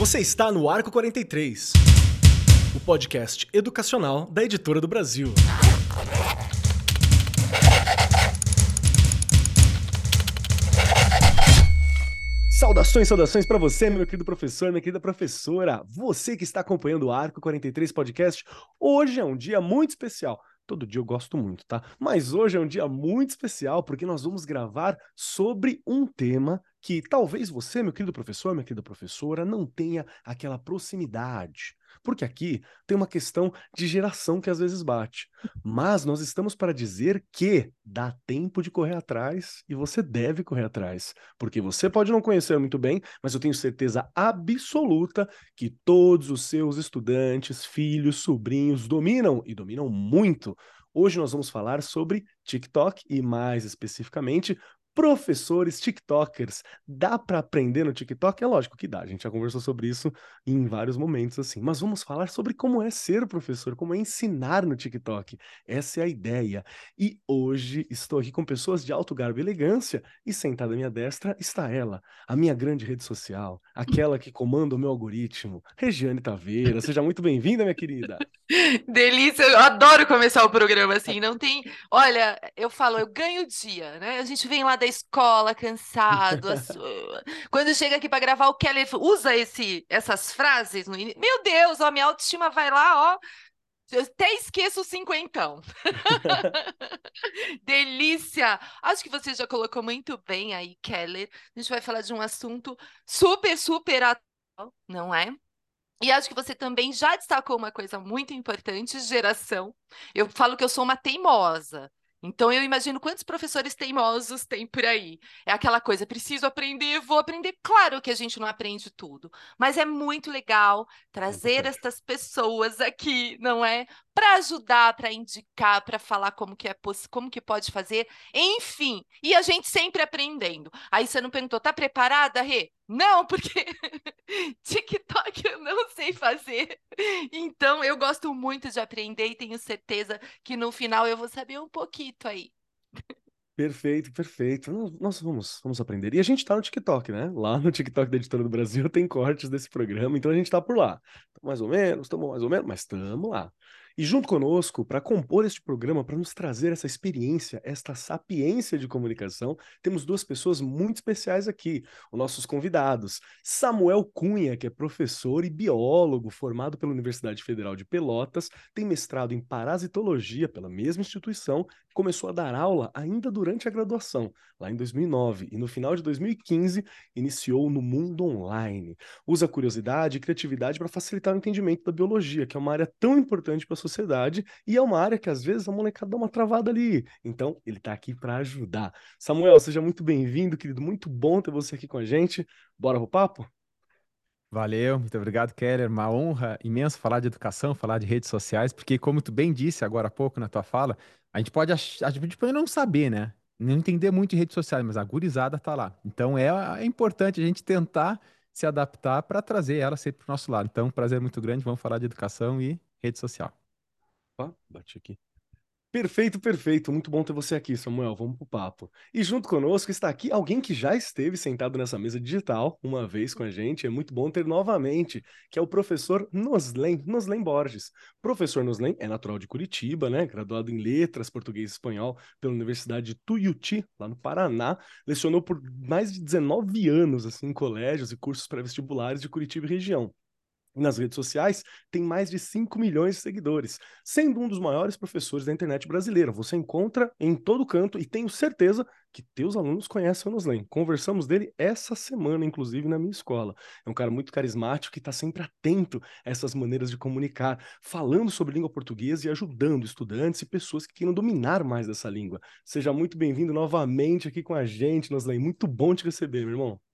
Você está no Arco 43, o podcast educacional da Editora do Brasil. Saudações, saudações para você, meu querido professor, minha querida professora. Você que está acompanhando o Arco 43 Podcast. Hoje é um dia muito especial. Todo dia eu gosto muito, tá? Mas hoje é um dia muito especial porque nós vamos gravar sobre um tema que talvez você, meu querido professor, minha querida professora, não tenha aquela proximidade. Porque aqui tem uma questão de geração que às vezes bate. Mas nós estamos para dizer que dá tempo de correr atrás e você deve correr atrás. Porque você pode não conhecer muito bem, mas eu tenho certeza absoluta que todos os seus estudantes, filhos, sobrinhos dominam e dominam muito. Hoje nós vamos falar sobre TikTok e, mais especificamente, professores TikTokers. Dá para aprender no TikTok? É lógico que dá, a gente já conversou sobre isso em vários momentos assim. Mas vamos falar sobre como é ser professor, como é ensinar no TikTok. Essa é a ideia. E hoje estou aqui com pessoas de alto garbo e elegância e sentada à minha destra está ela, a minha grande rede social, aquela que comanda o meu algoritmo, Regiane Taveira. Seja muito bem-vinda, minha querida. Delícia, eu adoro começar o programa assim, não tem, olha, eu falo, eu ganho dia, né? A gente vem lá da escola cansado. Quando chega aqui para gravar, o Kelly usa esse, essas frases no. Meu Deus, a minha autoestima vai lá, ó. Eu até esqueço o cinquentão. Delícia! Acho que você já colocou muito bem aí, Keller. A gente vai falar de um assunto super, super atual, não é? E acho que você também já destacou uma coisa muito importante, geração. Eu falo que eu sou uma teimosa. Então eu imagino quantos professores teimosos tem por aí. É aquela coisa, preciso aprender, vou aprender. Claro que a gente não aprende tudo, mas é muito legal trazer estas pessoas aqui, não é? Para ajudar, para indicar, para falar como que é como que pode fazer, enfim. E a gente sempre aprendendo. Aí você não perguntou, tá preparada, Rê? Não, porque TikTok eu não sei fazer. Então, eu gosto muito de aprender e tenho certeza que no final eu vou saber um pouquinho aí. Perfeito, perfeito. Nós vamos, vamos aprender. E a gente tá no TikTok, né? Lá no TikTok da Editora do Brasil tem cortes desse programa, então a gente tá por lá. Mais ou menos, estamos mais ou menos, mas estamos lá. E junto conosco, para compor este programa, para nos trazer essa experiência, esta sapiência de comunicação, temos duas pessoas muito especiais aqui, os nossos convidados. Samuel Cunha, que é professor e biólogo formado pela Universidade Federal de Pelotas, tem mestrado em parasitologia pela mesma instituição, começou a dar aula ainda durante a graduação, lá em 2009, e no final de 2015 iniciou no mundo online. Usa curiosidade e criatividade para facilitar o entendimento da biologia, que é uma área tão importante para sociedade e é uma área que às vezes a molecada dá uma travada ali. Então, ele está aqui para ajudar. Samuel, seja muito bem-vindo, querido. Muito bom ter você aqui com a gente. Bora pro papo? Valeu, muito obrigado, Keller. Uma honra imensa falar de educação, falar de redes sociais, porque, como tu bem disse agora há pouco na tua fala, a gente pode achar, a gente pode não saber, né? Não entender muito de redes sociais, mas a gurizada tá lá. Então é, é importante a gente tentar se adaptar para trazer ela sempre para o nosso lado. Então, prazer muito grande. Vamos falar de educação e rede social. Opa, bati aqui. Perfeito, perfeito. Muito bom ter você aqui, Samuel. Vamos pro papo. E junto conosco está aqui alguém que já esteve sentado nessa mesa digital uma vez com a gente. É muito bom ter novamente, que é o professor Noslen, Noslen Borges. Professor Noslen é natural de Curitiba, né? Graduado em Letras, Português e Espanhol pela Universidade de Tuiuti, lá no Paraná. Lecionou por mais de 19 anos assim, em colégios e cursos pré-vestibulares de Curitiba e região nas redes sociais, tem mais de 5 milhões de seguidores, sendo um dos maiores professores da internet brasileira. Você encontra em todo canto e tenho certeza que teus alunos conhecem o Noslen. Conversamos dele essa semana, inclusive, na minha escola. É um cara muito carismático que está sempre atento a essas maneiras de comunicar, falando sobre língua portuguesa e ajudando estudantes e pessoas que queiram dominar mais dessa língua. Seja muito bem-vindo novamente aqui com a gente, Noslen. Muito bom te receber, meu irmão.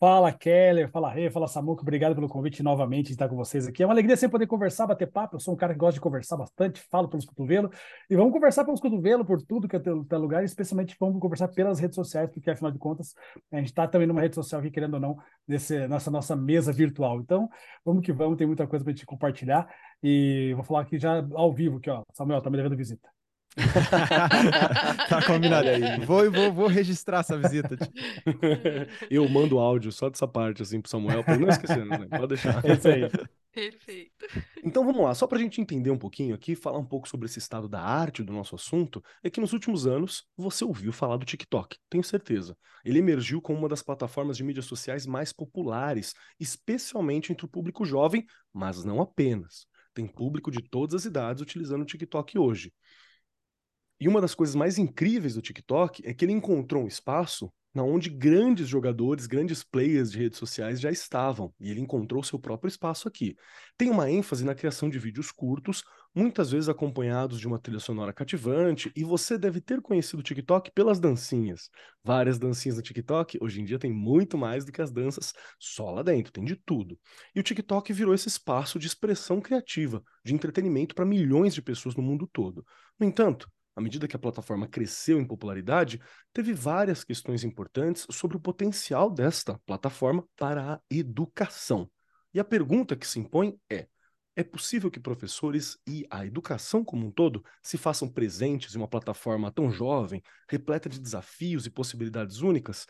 Fala Keller, fala Rê, fala Samuco, obrigado pelo convite novamente de estar com vocês aqui. É uma alegria sempre poder conversar, bater papo. Eu sou um cara que gosta de conversar bastante, falo pelos cotovelos. E vamos conversar pelos cotovelos, por tudo que é lugar, especialmente vamos conversar pelas redes sociais, porque afinal de contas a gente está também numa rede social aqui, querendo ou não, nesse, nessa nossa mesa virtual. Então, vamos que vamos, tem muita coisa para a gente compartilhar. E vou falar aqui já ao vivo, aqui, ó. Samuel, tá me devendo visita. tá combinado aí. Vou, vou, vou registrar essa visita. Eu mando áudio só dessa parte, assim, pro Samuel, pra ele não esquecer, né? Pode deixar. É isso aí. Perfeito. Então vamos lá, só para a gente entender um pouquinho aqui, falar um pouco sobre esse estado da arte do nosso assunto, é que nos últimos anos você ouviu falar do TikTok, tenho certeza. Ele emergiu como uma das plataformas de mídias sociais mais populares, especialmente entre o público jovem, mas não apenas. Tem público de todas as idades utilizando o TikTok hoje. E uma das coisas mais incríveis do TikTok é que ele encontrou um espaço na onde grandes jogadores, grandes players de redes sociais já estavam, e ele encontrou seu próprio espaço aqui. Tem uma ênfase na criação de vídeos curtos, muitas vezes acompanhados de uma trilha sonora cativante, e você deve ter conhecido o TikTok pelas dancinhas. Várias dancinhas no TikTok, hoje em dia tem muito mais do que as danças só lá dentro, tem de tudo. E o TikTok virou esse espaço de expressão criativa, de entretenimento para milhões de pessoas no mundo todo. No entanto, à medida que a plataforma cresceu em popularidade, teve várias questões importantes sobre o potencial desta plataforma para a educação. E a pergunta que se impõe é: é possível que professores e a educação como um todo se façam presentes em uma plataforma tão jovem, repleta de desafios e possibilidades únicas?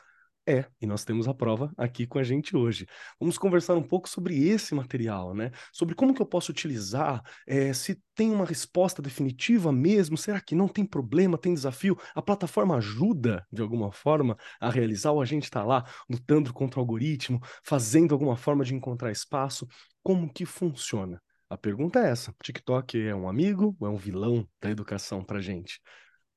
É, e nós temos a prova aqui com a gente hoje. Vamos conversar um pouco sobre esse material, né? Sobre como que eu posso utilizar, é, se tem uma resposta definitiva mesmo, será que não tem problema, tem desafio? A plataforma ajuda, de alguma forma, a realizar, ou a gente está lá lutando contra o algoritmo, fazendo alguma forma de encontrar espaço? Como que funciona? A pergunta é essa: TikTok é um amigo ou é um vilão da educação para gente?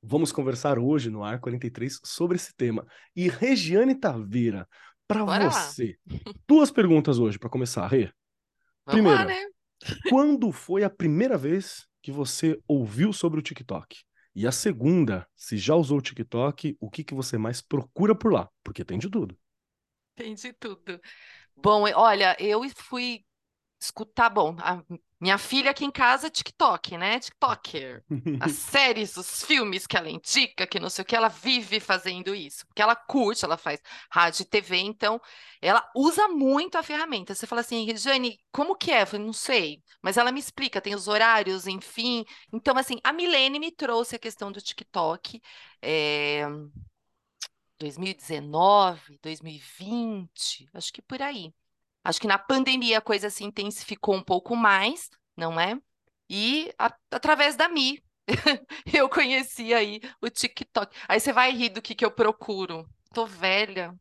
Vamos conversar hoje no Ar 43 sobre esse tema. E Regiane Taveira, para você, duas perguntas hoje para começar, Rê. Primeiro, lá, né? quando foi a primeira vez que você ouviu sobre o TikTok? E a segunda, se já usou o TikTok, o que, que você mais procura por lá? Porque tem de tudo. Tem de tudo. Bom, olha, eu fui escutar, bom, a minha filha aqui em casa é TikTok, né? TikToker. As séries, os filmes que ela indica, que não sei o que, ela vive fazendo isso. Porque ela curte, ela faz rádio e TV, então ela usa muito a ferramenta. Você fala assim, Regiane, como que é? Eu falei, não sei. Mas ela me explica, tem os horários, enfim. Então, assim, a Milene me trouxe a questão do TikTok. É... 2019, 2020, acho que por aí. Acho que na pandemia a coisa se intensificou um pouco mais, não é? E a, através da Mi, eu conheci aí o TikTok. Aí você vai rir do que, que eu procuro. Tô velha.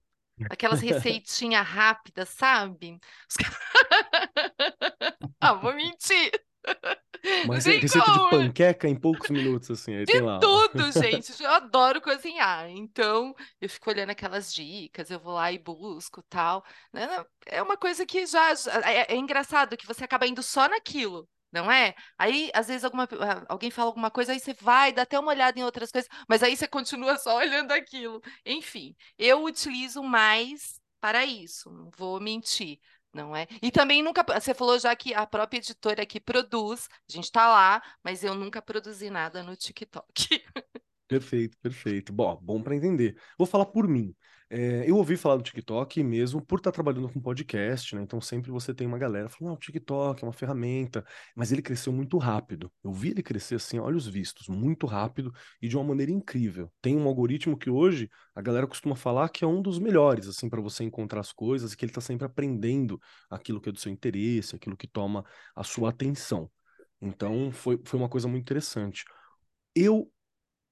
Aquelas receitinhas rápidas, sabe? ah, vou mentir. Mas é receita como. de panqueca em poucos minutos, assim. Aí de tem lá. tudo, gente. Eu adoro cozinhar. Então, eu fico olhando aquelas dicas, eu vou lá e busco tal. Né, é uma coisa que já. É, é engraçado que você acaba indo só naquilo não é? Aí, às vezes, alguma, ah, alguém fala alguma coisa, aí você vai, dá até uma olhada em outras coisas, mas aí você continua só olhando aquilo. Enfim, eu utilizo mais para isso, não vou mentir não é? E também nunca. Você falou já que a própria editora aqui produz, a gente está lá, mas eu nunca produzi nada no TikTok. Perfeito, perfeito. Bom, bom para entender. Vou falar por mim. É, eu ouvi falar do TikTok mesmo por estar trabalhando com podcast, né? Então sempre você tem uma galera falando, ah, o TikTok é uma ferramenta, mas ele cresceu muito rápido. Eu vi ele crescer assim, olhos vistos, muito rápido e de uma maneira incrível. Tem um algoritmo que hoje a galera costuma falar que é um dos melhores, assim, para você encontrar as coisas, e que ele está sempre aprendendo aquilo que é do seu interesse, aquilo que toma a sua atenção. Então foi, foi uma coisa muito interessante. Eu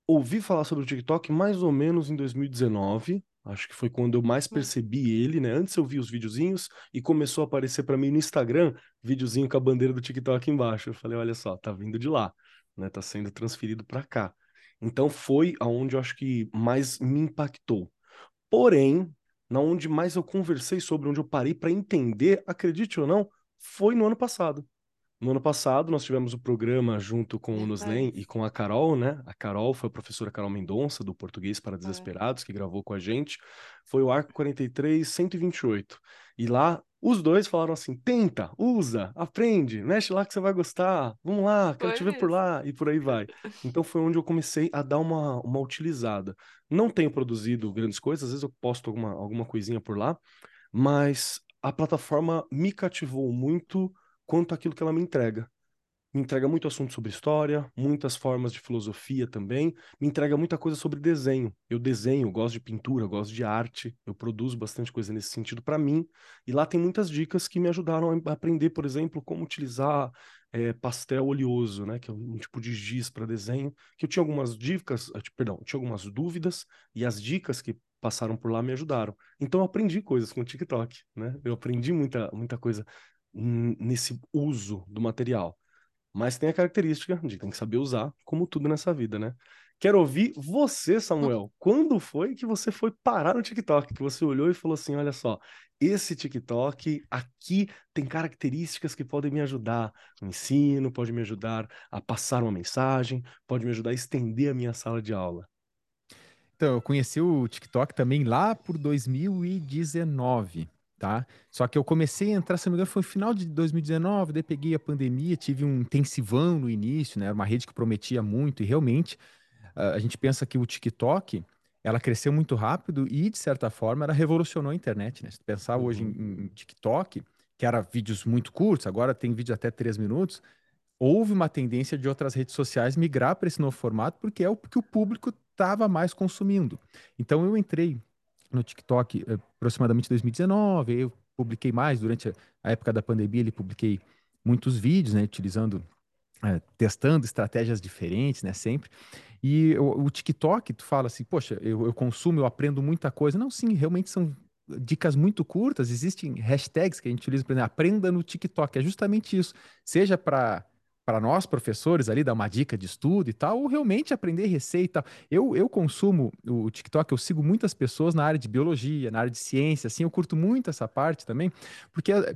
ouvi falar sobre o TikTok mais ou menos em 2019, Acho que foi quando eu mais hum. percebi ele, né? Antes eu vi os videozinhos e começou a aparecer para mim no Instagram, videozinho com a bandeira do TikTok embaixo. Eu falei, olha só, tá vindo de lá, né? Tá sendo transferido para cá. Então foi aonde eu acho que mais me impactou. Porém, na onde mais eu conversei sobre, onde eu parei para entender, acredite ou não, foi no ano passado. No ano passado, nós tivemos o programa junto com o Nuslen e com a Carol, né? A Carol foi a professora Carol Mendonça, do Português para Desesperados, que gravou com a gente. Foi o Arco 43 128. E lá, os dois falaram assim: tenta, usa, aprende, mexe lá que você vai gostar. Vamos lá, quero foi te ver por lá, e por aí vai. Então foi onde eu comecei a dar uma, uma utilizada. Não tenho produzido grandes coisas, às vezes eu posto alguma, alguma coisinha por lá, mas a plataforma me cativou muito quanto àquilo que ela me entrega. me entrega muito assunto sobre história, muitas formas de filosofia também, me entrega muita coisa sobre desenho. Eu desenho, gosto de pintura, gosto de arte, eu produzo bastante coisa nesse sentido para mim, e lá tem muitas dicas que me ajudaram a aprender, por exemplo, como utilizar é, pastel oleoso, né, que é um tipo de giz para desenho, que eu tinha algumas dicas, eh, perdão, tinha algumas dúvidas, e as dicas que passaram por lá me ajudaram. Então eu aprendi coisas com o TikTok, né? Eu aprendi muita, muita coisa nesse uso do material. Mas tem a característica de tem que saber usar, como tudo nessa vida, né? Quero ouvir você, Samuel. Quando foi que você foi parar no TikTok? Que você olhou e falou assim: olha só, esse TikTok aqui tem características que podem me ajudar no ensino, pode me ajudar a passar uma mensagem, pode me ajudar a estender a minha sala de aula. Então, eu conheci o TikTok também lá por 2019 tá? Só que eu comecei a entrar, se não me engano, foi no final de 2019, daí peguei a pandemia, tive um intensivão no início, né? Era uma rede que prometia muito e realmente a gente pensa que o TikTok, ela cresceu muito rápido e, de certa forma, ela revolucionou a internet, né? Se pensar uhum. hoje em, em, TikTok, que era vídeos muito curtos, agora tem vídeo até três minutos, houve uma tendência de outras redes sociais migrar para esse novo formato porque é o que o público estava mais consumindo. Então eu entrei no TikTok eh, aproximadamente 2019, eu publiquei mais durante a época da pandemia, ele publiquei muitos vídeos, né, utilizando, é, testando estratégias diferentes, né, sempre. E o, o TikTok, tu fala assim, poxa, eu, eu, consumo, eu aprendo muita coisa. Não, sim, realmente são dicas muito curtas. Existem hashtags que a gente utiliza, exemplo, aprenda no TikTok. É justamente isso. Seja para para nós, professores, ali, dar uma dica de estudo e tal, ou realmente aprender receita. Eu, eu consumo o TikTok, eu sigo muitas pessoas na área de biologia, na área de ciência, assim, eu curto muito essa parte também, porque a,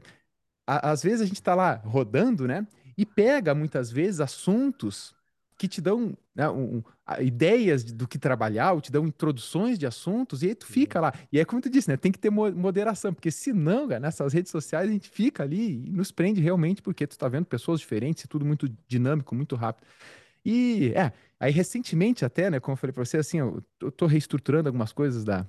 a, às vezes a gente está lá rodando, né, e pega muitas vezes assuntos que te dão né, um, ideias do que trabalhar, ou te dão introduções de assuntos, e aí tu fica lá. E é como tu disse, né? Tem que ter moderação, porque senão, cara, nessas redes sociais a gente fica ali e nos prende realmente, porque tu tá vendo pessoas diferentes, e tudo muito dinâmico, muito rápido. E, é, aí recentemente até, né, como eu falei pra você, assim, eu tô reestruturando algumas coisas da,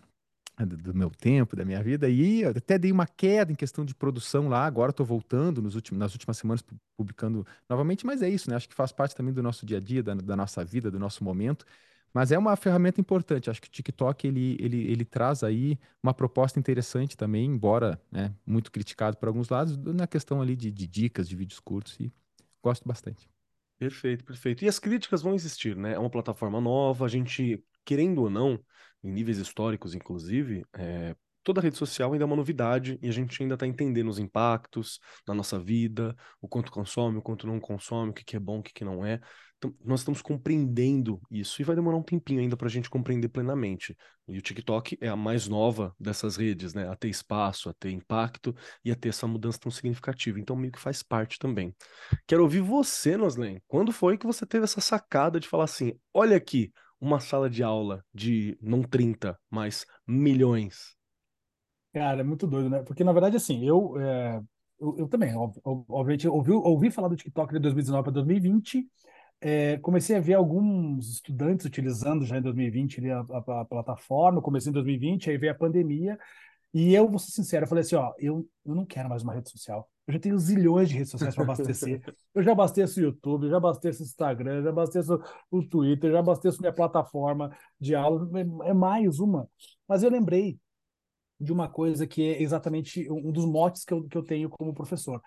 do meu tempo, da minha vida, e até dei uma queda em questão de produção lá, agora estou voltando nos últimos, nas últimas semanas publicando novamente, mas é isso, né? Acho que faz parte também do nosso dia a dia, da, da nossa vida, do nosso momento. Mas é uma ferramenta importante. Acho que o TikTok ele, ele, ele traz aí uma proposta interessante também, embora né, muito criticado por alguns lados, na questão ali de, de dicas de vídeos curtos e gosto bastante. Perfeito, perfeito. E as críticas vão existir, né? É uma plataforma nova, a gente, querendo ou não, em níveis históricos, inclusive, é, toda rede social ainda é uma novidade e a gente ainda está entendendo os impactos na nossa vida, o quanto consome, o quanto não consome, o que, que é bom, o que, que não é. Então, nós estamos compreendendo isso e vai demorar um tempinho ainda para a gente compreender plenamente. E o TikTok é a mais nova dessas redes, né? A ter espaço, a ter impacto e a ter essa mudança tão significativa. Então, meio que faz parte também. Quero ouvir você, Noslen. Quando foi que você teve essa sacada de falar assim: olha aqui, uma sala de aula de não 30, mas milhões? Cara, é muito doido, né? Porque, na verdade, assim, eu, é, eu, eu, também, obviamente, ouvi, ouvi falar do TikTok de 2019 para 2020, é, comecei a ver alguns estudantes utilizando já em 2020 ali, a, a, a plataforma, comecei em 2020, aí veio a pandemia, e eu vou ser sincero, eu falei assim, ó, eu, eu não quero mais uma rede social. Eu já tenho zilhões de redes sociais para abastecer. eu já abasteço o YouTube, já abasteço o Instagram, já abasteço o Twitter, já abasteço minha plataforma de aula. É, é mais uma. Mas eu lembrei de uma coisa que é exatamente um dos motes que eu, que eu tenho como professor.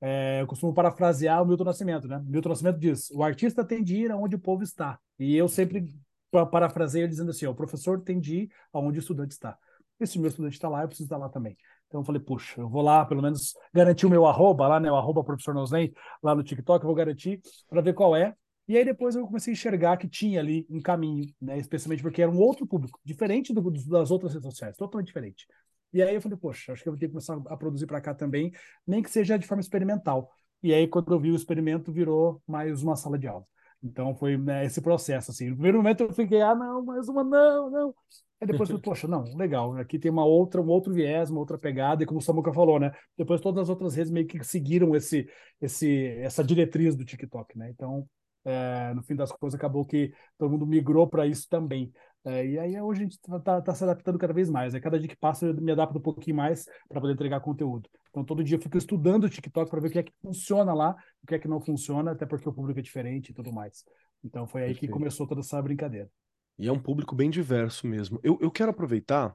É, eu costumo parafrasear o Milton Nascimento, né? Milton Nascimento diz: o artista tem de ir aonde o povo está. E eu sempre parafraseio dizendo assim: o professor tem de ir aonde o estudante está esse meu estudante está lá, eu preciso estar lá também. Então eu falei, puxa, eu vou lá, pelo menos garantir o meu arroba lá, né? O arroba professor Noslen, lá no TikTok, eu vou garantir para ver qual é. E aí depois eu comecei a enxergar que tinha ali um caminho, né? Especialmente porque era um outro público, diferente do, das outras redes sociais, totalmente diferente. E aí eu falei, poxa, acho que eu vou ter que começar a produzir para cá também, nem que seja de forma experimental. E aí, quando eu vi o experimento, virou mais uma sala de aula. Então foi né, esse processo, assim. No primeiro momento eu fiquei, ah, não, mais uma, não, não. Aí depois eu, poxa, não, legal, aqui tem uma outra, um outro viés, uma outra pegada, e como o Samuca falou, né? Depois todas as outras redes meio que seguiram esse, esse, essa diretriz do TikTok, né? Então, é, no fim das contas, acabou que todo mundo migrou para isso também. É, e aí hoje a gente está tá, tá se adaptando cada vez mais. Né? Cada dia que passa eu me adapto um pouquinho mais para poder entregar conteúdo. Então todo dia eu fico estudando o TikTok para ver o que é que funciona lá, o que é que não funciona, até porque o público é diferente e tudo mais. Então foi aí Perfeito. que começou toda essa brincadeira. E é um público bem diverso mesmo. Eu, eu quero aproveitar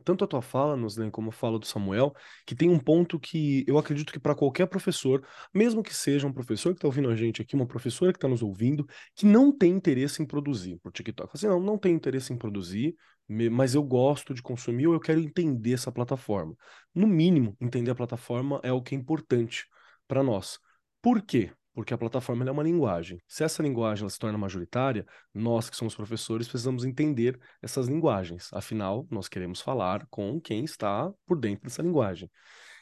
tanto a tua fala, Noslen, como a fala do Samuel, que tem um ponto que eu acredito que para qualquer professor, mesmo que seja um professor que está ouvindo a gente aqui, uma professora que está nos ouvindo, que não tem interesse em produzir por TikTok. Assim, não, não tem interesse em produzir, mas eu gosto de consumir ou eu quero entender essa plataforma. No mínimo, entender a plataforma é o que é importante para nós. Por quê? Porque a plataforma é uma linguagem. Se essa linguagem se torna majoritária, nós que somos professores precisamos entender essas linguagens. Afinal, nós queremos falar com quem está por dentro dessa linguagem.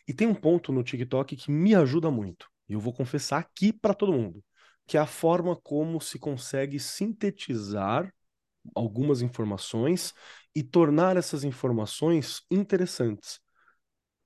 E tem um ponto no TikTok que me ajuda muito, e eu vou confessar aqui para todo mundo, que é a forma como se consegue sintetizar algumas informações e tornar essas informações interessantes.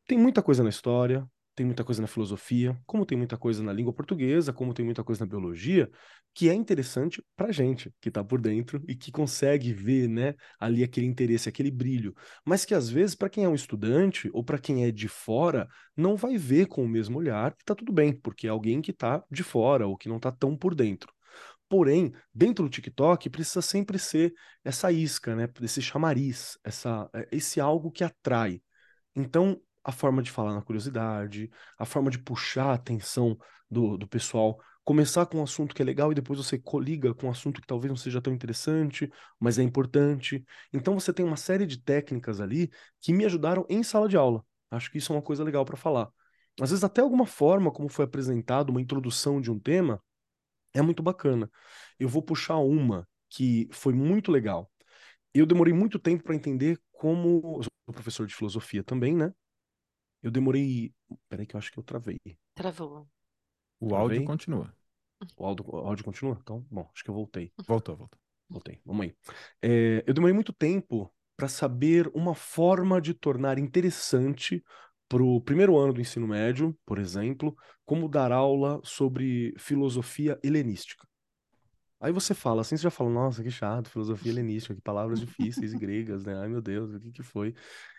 Tem muita coisa na história, tem muita coisa na filosofia, como tem muita coisa na língua portuguesa, como tem muita coisa na biologia, que é interessante para gente que está por dentro e que consegue ver, né, ali aquele interesse, aquele brilho, mas que às vezes para quem é um estudante ou para quem é de fora não vai ver com o mesmo olhar e tá tudo bem, porque é alguém que está de fora ou que não está tão por dentro. Porém, dentro do TikTok precisa sempre ser essa isca, né, esse chamariz, essa, é, esse algo que atrai. Então, a forma de falar na curiosidade, a forma de puxar a atenção do, do pessoal, começar com um assunto que é legal e depois você coliga com um assunto que talvez não seja tão interessante, mas é importante. Então você tem uma série de técnicas ali que me ajudaram em sala de aula. Acho que isso é uma coisa legal para falar. Às vezes até alguma forma como foi apresentado, uma introdução de um tema, é muito bacana. Eu vou puxar uma que foi muito legal. Eu demorei muito tempo para entender como. Eu sou professor de filosofia também, né? Eu demorei. Peraí, que eu acho que eu travei. Travou. O áudio continua. O áudio, o áudio continua? Então, bom, acho que eu voltei. Voltou, voltou. Voltei, vamos aí. É, eu demorei muito tempo para saber uma forma de tornar interessante para o primeiro ano do ensino médio, por exemplo, como dar aula sobre filosofia helenística. Aí você fala assim, você já fala, nossa, que chato, filosofia helenística, que palavras difíceis e gregas, né? Ai meu Deus, o que que foi?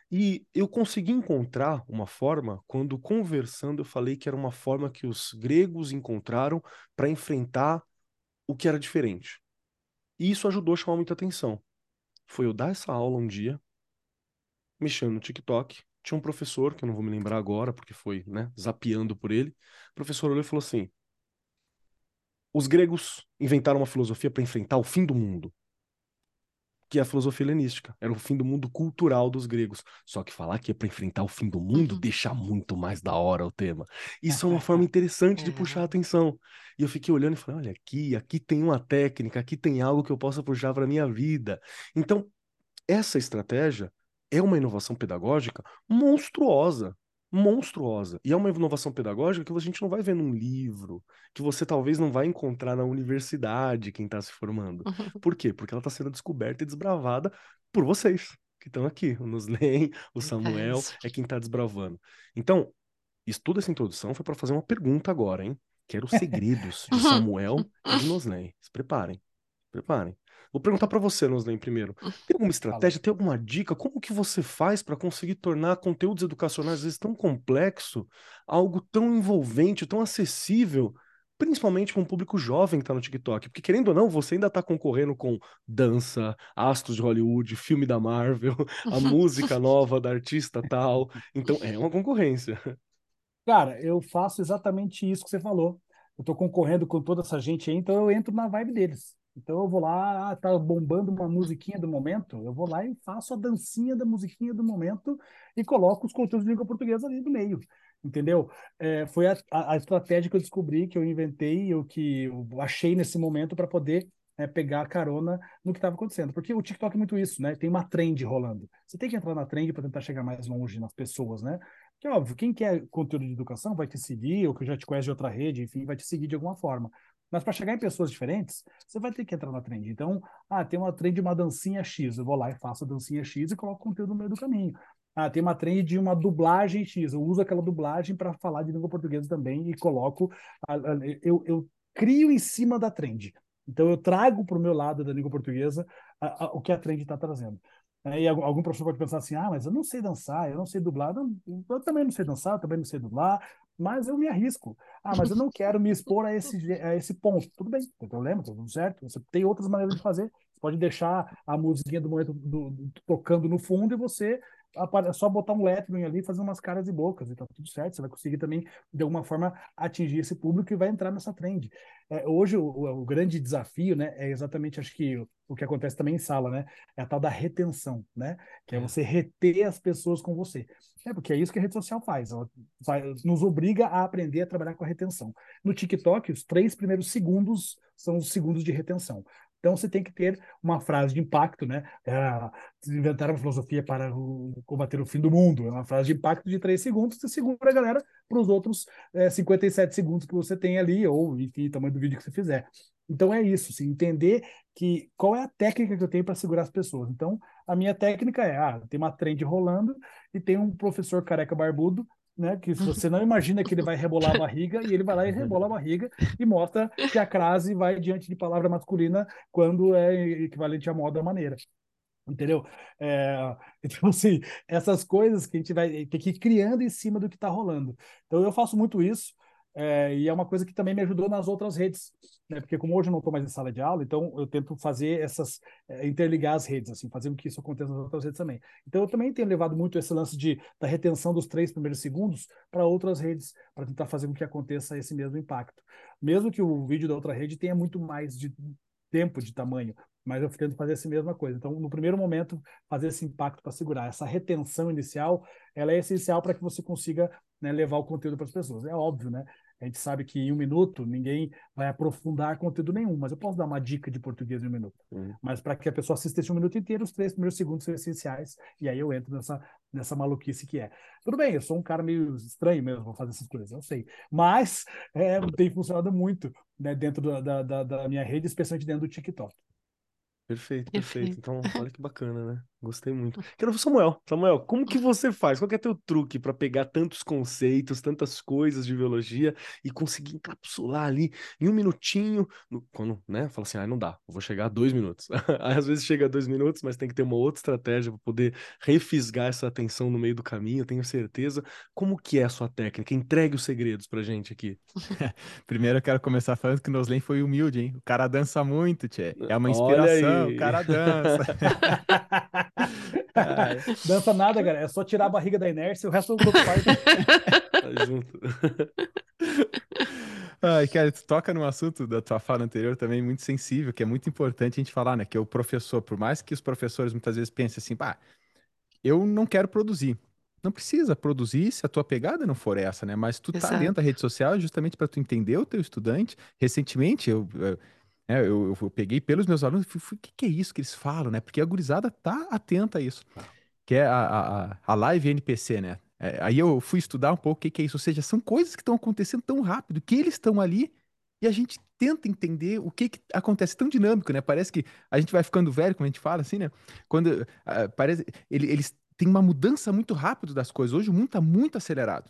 E eu consegui encontrar uma forma, quando conversando eu falei que era uma forma que os gregos encontraram para enfrentar o que era diferente. E isso ajudou a chamar muita atenção. Foi eu dar essa aula um dia, mexendo no TikTok, tinha um professor, que eu não vou me lembrar agora, porque foi, né, zapeando por ele. O professor olhou e falou assim: Os gregos inventaram uma filosofia para enfrentar o fim do mundo que é a filosofia helenística. Era o fim do mundo cultural dos gregos. Só que falar que é para enfrentar o fim do mundo uhum. deixa muito mais da hora o tema. Isso é uma forma interessante de puxar a atenção. E eu fiquei olhando e falei: olha, aqui, aqui tem uma técnica, aqui tem algo que eu possa puxar para minha vida. Então, essa estratégia é uma inovação pedagógica monstruosa monstruosa. E é uma inovação pedagógica que a gente não vai ver num livro, que você talvez não vai encontrar na universidade quem está se formando. Por quê? Porque ela está sendo descoberta e desbravada por vocês, que estão aqui. O Nuslen, o Samuel, é quem está desbravando. Então, estuda essa introdução foi para fazer uma pergunta agora, hein? Quero os segredos de Samuel e de Noslen. Se preparem, se preparem. Vou perguntar para você, Noslen, primeiro. Tem alguma estratégia, tem alguma dica? Como que você faz para conseguir tornar conteúdos educacionais, às vezes, tão complexo, algo tão envolvente, tão acessível, principalmente para um público jovem que está no TikTok? Porque, querendo ou não, você ainda está concorrendo com dança, astros de Hollywood, filme da Marvel, a música nova da artista tal. Então, é uma concorrência. Cara, eu faço exatamente isso que você falou. Eu estou concorrendo com toda essa gente aí, então eu entro na vibe deles. Então eu vou lá, ah, tá bombando uma musiquinha do momento, eu vou lá e faço a dancinha da musiquinha do momento e coloco os conteúdos de língua portuguesa ali no meio, entendeu? É, foi a, a, estratégia que eu descobri, que eu inventei, o que eu achei nesse momento para poder é, pegar carona no que estava acontecendo. Porque o TikTok é muito isso, né? Tem uma trend rolando. Você tem que entrar na trend para tentar chegar mais longe nas pessoas, né? Que óbvio, quem quer conteúdo de educação vai te seguir, ou que já te conhece de outra rede, enfim, vai te seguir de alguma forma. Mas para chegar em pessoas diferentes, você vai ter que entrar na trend. Então, ah, tem uma trend de uma dancinha X, eu vou lá e faço a dancinha X e coloco conteúdo no meio do caminho. Ah, tem uma trend de uma dublagem X, eu uso aquela dublagem para falar de língua portuguesa também e coloco. Eu, eu crio em cima da trend. Então, eu trago para o meu lado da língua portuguesa a, a, o que a trend está trazendo. E algum professor pode pensar assim, ah, mas eu não sei dançar, eu não sei dublar, eu também não sei dançar, eu também não sei dublar, mas eu me arrisco. Ah, mas eu não quero me expor a esse, a esse ponto. Tudo bem, não tem problema, tá tudo certo. Você tem outras maneiras de fazer. Você pode deixar a musiquinha do momento do, do, tocando no fundo e você é só botar um lettering ali, fazer umas caras e bocas e tá tudo certo. Você vai conseguir também, de alguma forma, atingir esse público e vai entrar nessa trend. É, hoje, o, o, grande desafio, né, é exatamente, acho que o, o, que acontece também em sala, né, é a tal da retenção, né, que é, é você reter as pessoas com você. É porque é isso que a rede social faz, ela nos obriga a aprender a trabalhar com a retenção. No TikTok, os três primeiros segundos são os segundos de retenção. Então você tem que ter uma frase de impacto, né? É, inventaram uma filosofia para combater o fim do mundo. É uma frase de impacto de três segundos, você segura a galera para os outros é, 57 segundos que você tem ali, ou enfim, tamanho do vídeo que você fizer. Então é isso, assim, entender que qual é a técnica que eu tenho para segurar as pessoas. Então, a minha técnica é, ah, tem uma trend rolando e tem um professor careca barbudo né? Que você não imagina que ele vai rebolar a barriga e ele vai lá e rebola a barriga e mostra que a crase vai diante de palavra masculina quando é equivalente à moda maneira. Entendeu? É, então, assim, essas coisas que a gente vai ter que ir criando em cima do que está rolando. Então, eu faço muito isso. É, e é uma coisa que também me ajudou nas outras redes, né? Porque como hoje eu não estou mais em sala de aula, então eu tento fazer essas é, interligar as redes, assim, fazer com que isso aconteça nas outras redes também. Então eu também tenho levado muito esse lance de da retenção dos três primeiros segundos para outras redes, para tentar fazer com que aconteça esse mesmo impacto. Mesmo que o vídeo da outra rede tenha muito mais de tempo de tamanho, mas eu tento fazer essa mesma coisa. Então, no primeiro momento, fazer esse impacto para segurar. Essa retenção inicial, ela é essencial para que você consiga né, levar o conteúdo para as pessoas. É óbvio, né? A gente sabe que em um minuto ninguém vai aprofundar conteúdo nenhum, mas eu posso dar uma dica de português em um minuto. Uhum. Mas para que a pessoa assista esse um minuto inteiro, os três primeiros segundos são essenciais, e aí eu entro nessa, nessa maluquice que é. Tudo bem, eu sou um cara meio estranho mesmo, vou fazer essas coisas, eu sei. Mas é, tem funcionado muito né, dentro da, da, da minha rede, especialmente dentro do TikTok. Perfeito, perfeito. Então, olha que bacana, né? Gostei muito. Quero ver Samuel. Samuel, como que você faz? Qual que é teu truque para pegar tantos conceitos, tantas coisas de biologia e conseguir encapsular ali em um minutinho? Quando, né? Fala assim, ah, não dá, vou chegar a dois minutos. Aí, às vezes chega a dois minutos, mas tem que ter uma outra estratégia para poder refisgar essa atenção no meio do caminho, tenho certeza. Como que é a sua técnica? Entregue os segredos pra gente aqui. Primeiro eu quero começar falando que o Noslen foi humilde, hein? O cara dança muito, tchê. É uma inspiração, o cara dança. Dança nada, cara. É só tirar a barriga da inércia e o resto do corpo faz. tá junto. Ai, cara, tu toca num assunto da tua fala anterior também muito sensível, que é muito importante a gente falar, né? Que é o professor, por mais que os professores muitas vezes pensem assim, pá, eu não quero produzir. Não precisa produzir se a tua pegada não for essa, né? Mas tu tá Exato. tá dentro da rede social justamente para tu entender o teu estudante. Recentemente, eu, eu é, eu, eu, peguei pelos meus alunos e falei, o que, que é isso que eles falam, né? Porque a gurizada tá atenta a isso. Tá. Que é a, a, a live NPC, né? É, aí eu fui estudar um pouco o que, que é isso. Ou seja, são coisas que estão acontecendo tão rápido que eles estão ali e a gente tenta entender o que, que acontece tão dinâmico, né? Parece que a gente vai ficando velho, como a gente fala, assim, né? Quando uh, parece. Ele, eles têm uma mudança muito rápida das coisas. Hoje o mundo está muito acelerado.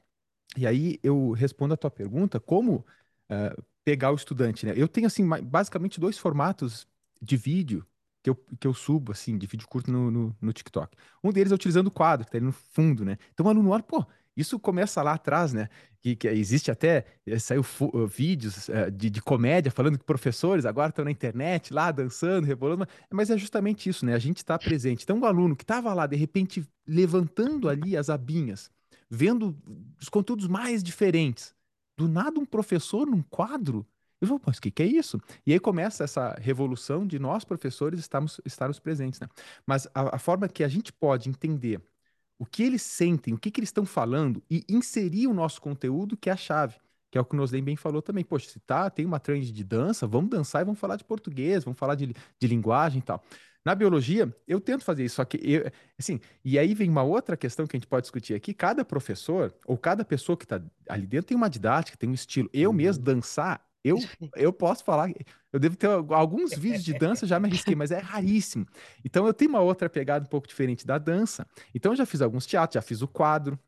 E aí eu respondo a tua pergunta, como uh, pegar o estudante, né? Eu tenho, assim, basicamente dois formatos de vídeo que eu, que eu subo, assim, de vídeo curto no, no, no TikTok. Um deles é utilizando o quadro, que tá ali no fundo, né? Então o aluno olha, pô, isso começa lá atrás, né? Que, que existe até, eh, saiu uh, vídeos uh, de, de, comédia falando que professores agora estão na internet, lá dançando, rebolando, mas é justamente isso, né? A gente está presente. Então, o um aluno que estava lá, de repente, levantando ali as abinhas, vendo os conteúdos mais diferentes, do nada um professor num quadro. Eu vou, mas o que, que é isso? E aí começa essa revolução de nós, professores, estarmos, estarmos presentes. Né? Mas a, a forma que a gente pode entender o que eles sentem, o que, que eles estão falando e inserir o nosso conteúdo, que é a chave. Que é o que o Noslen bem falou também. Poxa, se tá, tem uma trend de dança, vamos dançar e vamos falar de português, vamos falar de, de linguagem e tal. Na biologia, eu tento fazer isso, só que eu, assim, e aí vem uma outra questão que a gente pode discutir aqui. Cada professor, ou cada pessoa que está ali dentro tem uma didática, tem um estilo. Eu uhum. mesmo dançar, eu, eu posso falar, eu devo ter alguns vídeos de dança, já me arrisquei, mas é raríssimo. Então eu tenho uma outra pegada um pouco diferente da dança. Então eu já fiz alguns teatros, já fiz o quadro,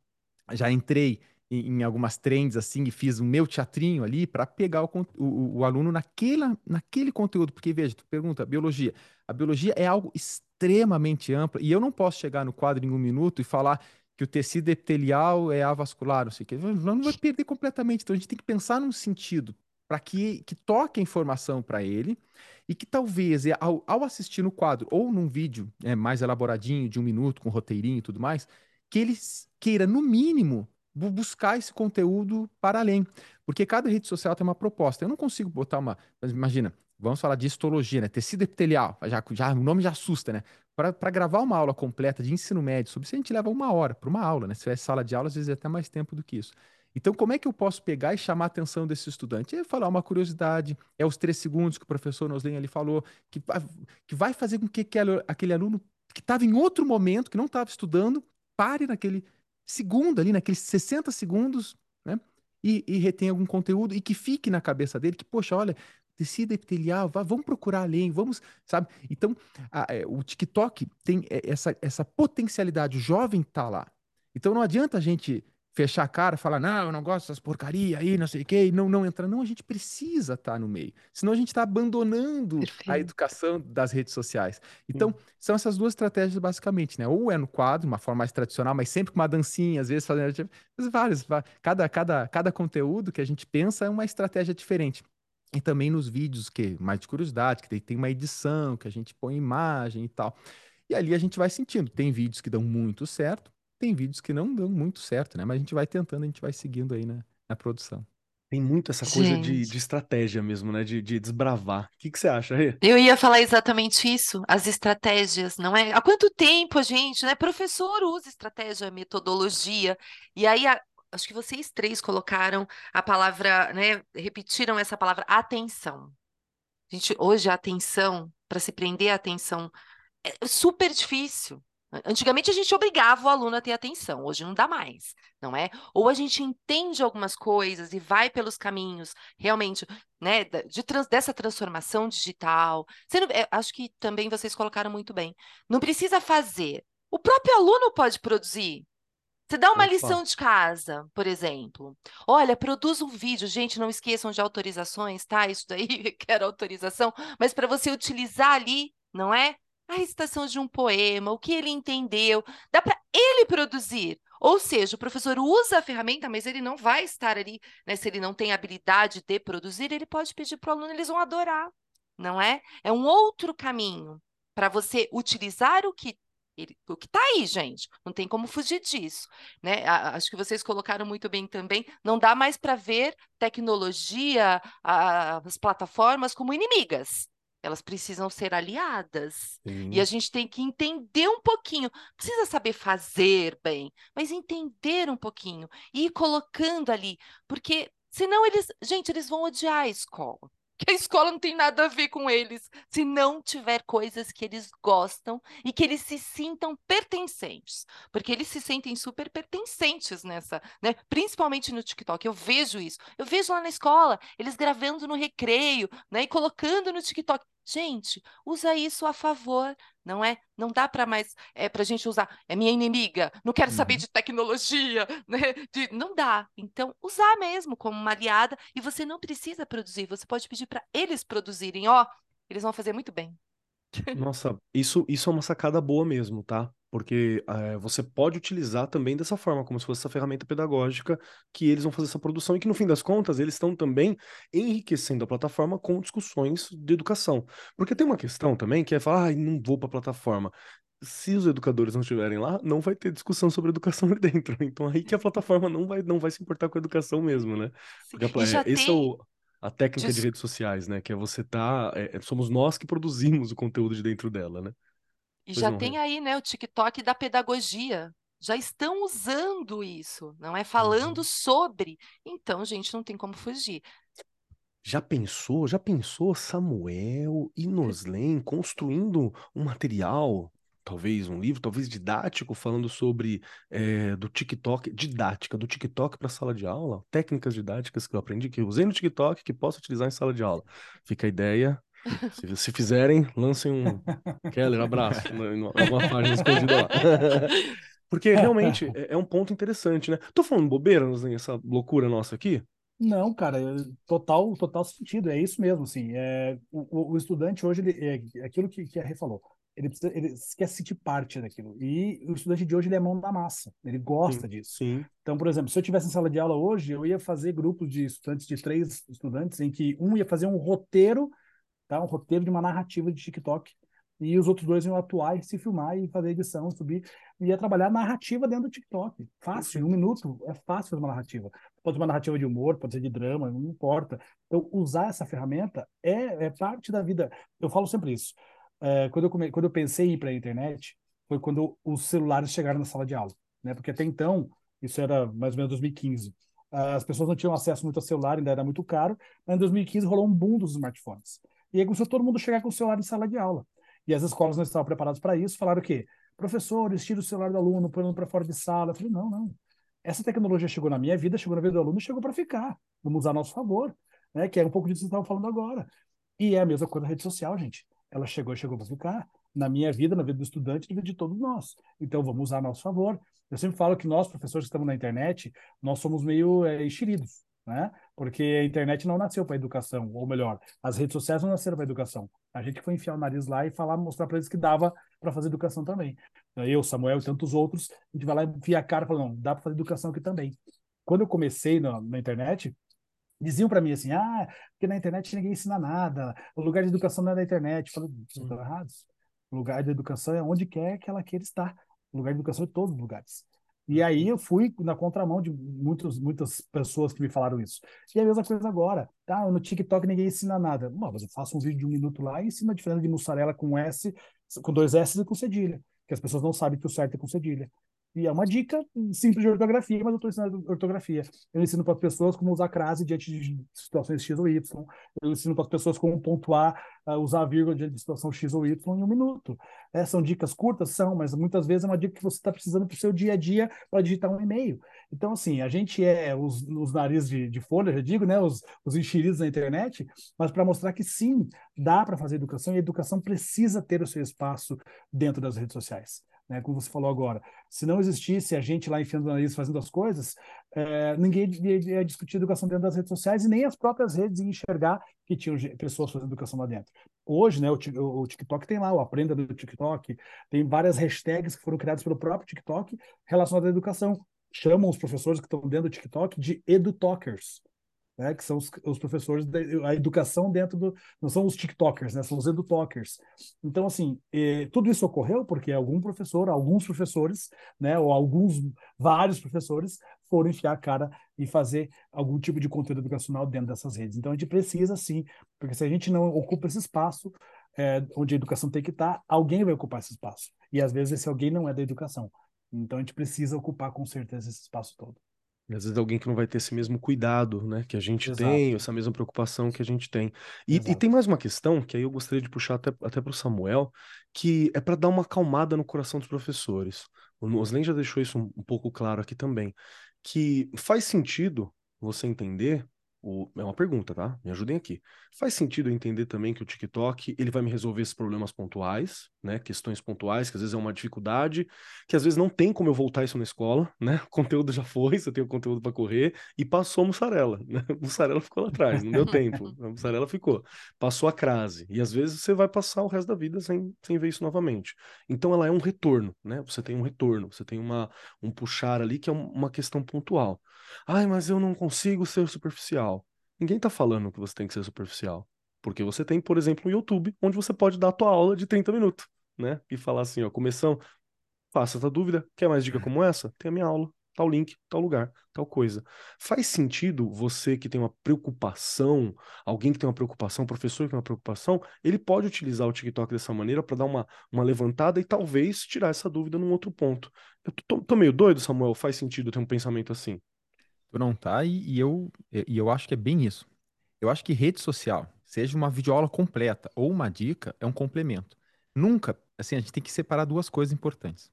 já entrei em, algumas trends assim e fiz o meu teatrinho ali para pegar o, o, o, aluno naquela, naquele conteúdo. Porque, veja, tu pergunta, biologia. A biologia é algo extremamente amplo e eu não posso chegar no quadro em um minuto e falar que o tecido epitelial é avascular, não sei o que. Não vai perder completamente. Então a gente tem que pensar num sentido para que, que toque a informação para ele e que talvez, é, ao, ao, assistir no quadro ou num vídeo é, mais elaboradinho, de um minuto, com roteirinho e tudo mais, que ele queira, no mínimo, buscar esse conteúdo para além. Porque cada rede social tem uma proposta. Eu não consigo botar uma. Imagina, vamos falar de histologia, né? Tecido epitelial. Já, já, o nome já assusta, né? Para gravar uma aula completa de ensino médio sobre isso, a gente leva uma hora para uma aula, né? Se tiver sala de aula, às vezes é até mais tempo do que isso. Então, como é que eu posso pegar e chamar a atenção desse estudante? É falar uma curiosidade, é os três segundos que o professor Noslen ali falou, que, que vai fazer com que aquele aluno que estava em outro momento, que não estava estudando, pare naquele segundo ali, naqueles 60 segundos, né? E, e retém algum conteúdo e que fique na cabeça dele, que, poxa, olha, tecido epitelial, vá, vamos procurar além, vamos, sabe? Então, a, é, o TikTok tem é, essa, essa potencialidade, o jovem tá lá. Então não adianta a gente fechar a cara, falar, não, eu não gosto dessas porcaria aí, não sei o quê, e não, não entrar. Não, a gente precisa estar tá no meio. Senão a gente está abandonando Perfeito. a educação das redes sociais. Então, são essas duas estratégias basicamente, né? Ou é no quadro, uma forma mais tradicional, mas sempre com uma dancinha, às vezes fazendo vários, cada, cada, cada conteúdo que a gente pensa é uma estratégia diferente. E também nos vídeos, que mais de curiosidade, que tem uma edição, que a gente põe imagem e tal. E ali a gente vai sentindo. Tem vídeos que dão muito certo, tem vídeos que não dão muito certo, né? Mas a gente vai tentando, a gente vai seguindo aí na, na produção. Tem muito essa coisa de, de estratégia mesmo, né? De, de desbravar. O que, que você acha, Rê? Eu ia falar exatamente isso, as estratégias, não é? Há quanto tempo a gente, né? Professor usa estratégia, metodologia, e aí a- acho que vocês três colocaram a palavra, né? Repetiram essa palavra atenção. Gente, hoje a atenção, para se prender a atenção, é super difícil. Antigamente a gente obrigava o aluno a ter atenção, hoje não dá mais, não é? Ou a gente entende algumas coisas e vai pelos caminhos realmente, né, de trans, dessa transformação digital. Não, é, acho que também vocês colocaram muito bem. Não precisa fazer. O próprio aluno pode produzir. Você dá uma Opa. lição de casa, por exemplo. Olha, produz um vídeo. Gente, não esqueçam de autorizações, tá? Isso daí quero autorização, mas para você utilizar ali, não é? A recitação de um poema, o que ele entendeu, dá para ele produzir. Ou seja, o professor usa a ferramenta, mas ele não vai estar ali, né? Se ele não tem habilidade de produzir, ele pode pedir para o aluno, eles vão adorar, não é? É um outro caminho para você utilizar o que ele, o que está aí, gente, não tem como fugir disso, né? Acho que vocês colocaram muito bem também. Não dá mais para ver tecnologia, as plataformas como inimigas. Elas precisam ser aliadas. Sim. E a gente tem que entender um pouquinho. Precisa saber fazer bem, mas entender um pouquinho e ir colocando ali, porque senão eles, gente, eles vão odiar a escola que a escola não tem nada a ver com eles, se não tiver coisas que eles gostam e que eles se sintam pertencentes, porque eles se sentem super pertencentes nessa, né? Principalmente no TikTok. Eu vejo isso. Eu vejo lá na escola, eles gravando no recreio, né, e colocando no TikTok. Gente, usa isso a favor, não é? Não dá para mais é para a gente usar. É minha inimiga. Não quero saber uhum. de tecnologia, né? De, não dá. Então usar mesmo como uma aliada e você não precisa produzir. Você pode pedir para eles produzirem. Ó, eles vão fazer muito bem. Nossa, isso, isso é uma sacada boa mesmo, tá? Porque é, você pode utilizar também dessa forma, como se fosse essa ferramenta pedagógica que eles vão fazer essa produção e que, no fim das contas, eles estão também enriquecendo a plataforma com discussões de educação. Porque tem uma questão também que é falar, ah, não vou para a plataforma. Se os educadores não estiverem lá, não vai ter discussão sobre educação ali dentro. Então aí que a plataforma não vai, não vai se importar com a educação mesmo, né? Porque é, esse tem... é o a técnica Des... de redes sociais, né? Que é você tá. É, somos nós que produzimos o conteúdo de dentro dela, né? E pois já não, tem aí, né, o TikTok da pedagogia. Já estão usando isso, não é? Falando uhum. sobre. Então, gente, não tem como fugir. Já pensou, já pensou Samuel e Noslen construindo um material talvez um livro, talvez didático, falando sobre é, do TikTok, didática do TikTok para sala de aula, técnicas didáticas que eu aprendi, que eu usei no TikTok, que posso utilizar em sala de aula. Fica a ideia. Se, se fizerem, lancem um Keller, abraço, alguma página escondida lá. Porque realmente é, é um ponto interessante, né? Tô falando bobeira, essa loucura nossa aqui? Não, cara, é total, total sentido, é isso mesmo, assim, é, o, o estudante hoje, ele, é, é aquilo que, que a Rê falou, ele, precisa, ele quer sentir parte daquilo, e o estudante de hoje, ele é mão da massa, ele gosta Sim, disso. sim. Então, por exemplo, se eu tivesse em sala de aula hoje, eu ia fazer grupos de estudantes, de três estudantes, em que um ia fazer um roteiro, tá, um roteiro de uma narrativa de TikTok, e os outros dois iam atuar e se filmar e fazer edição, subir, e ia trabalhar narrativa dentro do TikTok. Fácil, em um minuto, é fácil fazer uma narrativa. Pode ser uma narrativa de humor, pode ser de drama, não importa. Então, usar essa ferramenta é, é parte da vida. Eu falo sempre isso. É, quando, eu come... quando eu pensei em ir para a internet, foi quando os celulares chegaram na sala de aula. Né? Porque até então, isso era mais ou menos 2015, as pessoas não tinham acesso muito ao celular, ainda era muito caro, mas em 2015 rolou um boom dos smartphones. E aí começou todo mundo a chegar com o celular em sala de aula. E as escolas não estavam preparadas para isso, falaram o quê? Professores, tira o celular do aluno, põe para fora de sala. Eu falei, não, não. Essa tecnologia chegou na minha vida, chegou na vida do aluno, chegou para ficar. Vamos usar a nosso favor, né? Que é um pouco disso que vocês estavam falando agora. E é a mesma coisa na rede social, gente. Ela chegou e chegou para ficar. Na minha vida, na vida do estudante, na vida de todos nós. Então, vamos usar a nosso favor. Eu sempre falo que nós, professores que estamos na internet, nós somos meio é, enxeridos, né? Porque a internet não nasceu para educação, ou melhor, as redes sociais não nasceram para educação. A gente foi enfiar o nariz lá e falar, mostrar para eles que dava para fazer educação também. Então, eu, Samuel e tantos outros, a gente vai lá e enfia a cara e fala, não, dá para fazer educação aqui também. Quando eu comecei na, na internet, diziam para mim assim, ah, porque na internet ninguém ensina nada, o lugar de educação não é na internet. Eu falei, vocês estão errados. O lugar de educação é onde quer que ela queira estar. O lugar de educação é em todos os lugares. E aí eu fui na contramão de muitos, muitas pessoas que me falaram isso. E é a mesma coisa agora. Tá? No TikTok ninguém ensina nada. Bom, mas eu faço um vídeo de um minuto lá e ensino a diferença de mussarela com S, com dois S e com cedilha. Que as pessoas não sabem que o certo é com cedilha. E é uma dica simples de ortografia, mas eu estou ensinando ortografia. Eu ensino para as pessoas como usar crase diante de situações X ou Y. Eu ensino para as pessoas como pontuar, uh, usar vírgula diante de situação X ou Y em um minuto. É, são dicas curtas? São, mas muitas vezes é uma dica que você está precisando para o seu dia a dia para digitar um e-mail. Então, assim, a gente é os, os narizes de, de folha, já digo, né? Os, os enxeridos na internet, mas para mostrar que sim, dá para fazer educação e a educação precisa ter o seu espaço dentro das redes sociais né, como você falou agora. Se não existisse a gente lá enfiando o nariz fazendo as coisas, é, ninguém ia, discutir educação dentro das redes sociais e nem as próprias redes enxergar que tinham pessoas fazendo educação lá dentro. Hoje, né, o, o, TikTok tem lá, o Aprenda do TikTok, tem várias hashtags que foram criadas pelo próprio TikTok relacionadas à educação. Chamam os professores que estão dentro do TikTok de edutokers né, que são os, os professores da a educação dentro do. Não são os TikTokers, né, são os edutokers. Então, assim, eh, tudo isso ocorreu porque algum professor, alguns professores, né, ou alguns, vários professores, foram enfiar a cara e fazer algum tipo de conteúdo educacional dentro dessas redes. Então, a gente precisa sim, porque se a gente não ocupa esse espaço, é, onde a educação tem que estar, alguém vai ocupar esse espaço. E às vezes esse alguém não é da educação. Então, a gente precisa ocupar com certeza esse espaço todo. E às vezes alguém que não vai ter esse mesmo cuidado, né, que a gente Exato. tem, essa mesma preocupação que a gente tem. E, e tem mais uma questão que aí eu gostaria de puxar até, até para o Samuel, que é para dar uma acalmada no coração dos professores. O Noslen já deixou isso um, um pouco claro aqui também, que faz sentido você entender o, é uma pergunta, tá? Me ajudem aqui. Faz sentido entender também que o TikTok ele vai me resolver esses problemas pontuais, né? Questões pontuais, que às vezes é uma dificuldade, que às vezes não tem como eu voltar isso na escola, né? O conteúdo já foi, você tem o conteúdo para correr, e passou a mussarela, né? A mussarela ficou lá atrás, não deu tempo. A mussarela ficou. Passou a crase. E às vezes você vai passar o resto da vida sem, sem ver isso novamente. Então ela é um retorno, né? Você tem um retorno, você tem uma, um puxar ali que é uma questão pontual. Ai, mas eu não consigo ser superficial. Ninguém está falando que você tem que ser superficial. Porque você tem, por exemplo, o YouTube, onde você pode dar a tua aula de 30 minutos, né? E falar assim, ó, começando, faça essa dúvida, quer mais dica como essa? Tem a minha aula, tal link, tal lugar, tal coisa. Faz sentido você que tem uma preocupação, alguém que tem uma preocupação, um professor que tem uma preocupação, ele pode utilizar o TikTok dessa maneira para dar uma, uma levantada e talvez tirar essa dúvida num outro ponto. Eu tô, tô meio doido, Samuel? Faz sentido ter um pensamento assim? Tu não tá, e, e eu, e eu acho que é bem isso. Eu acho que rede social, seja uma videoaula completa ou uma dica, é um complemento. Nunca, assim, a gente tem que separar duas coisas importantes.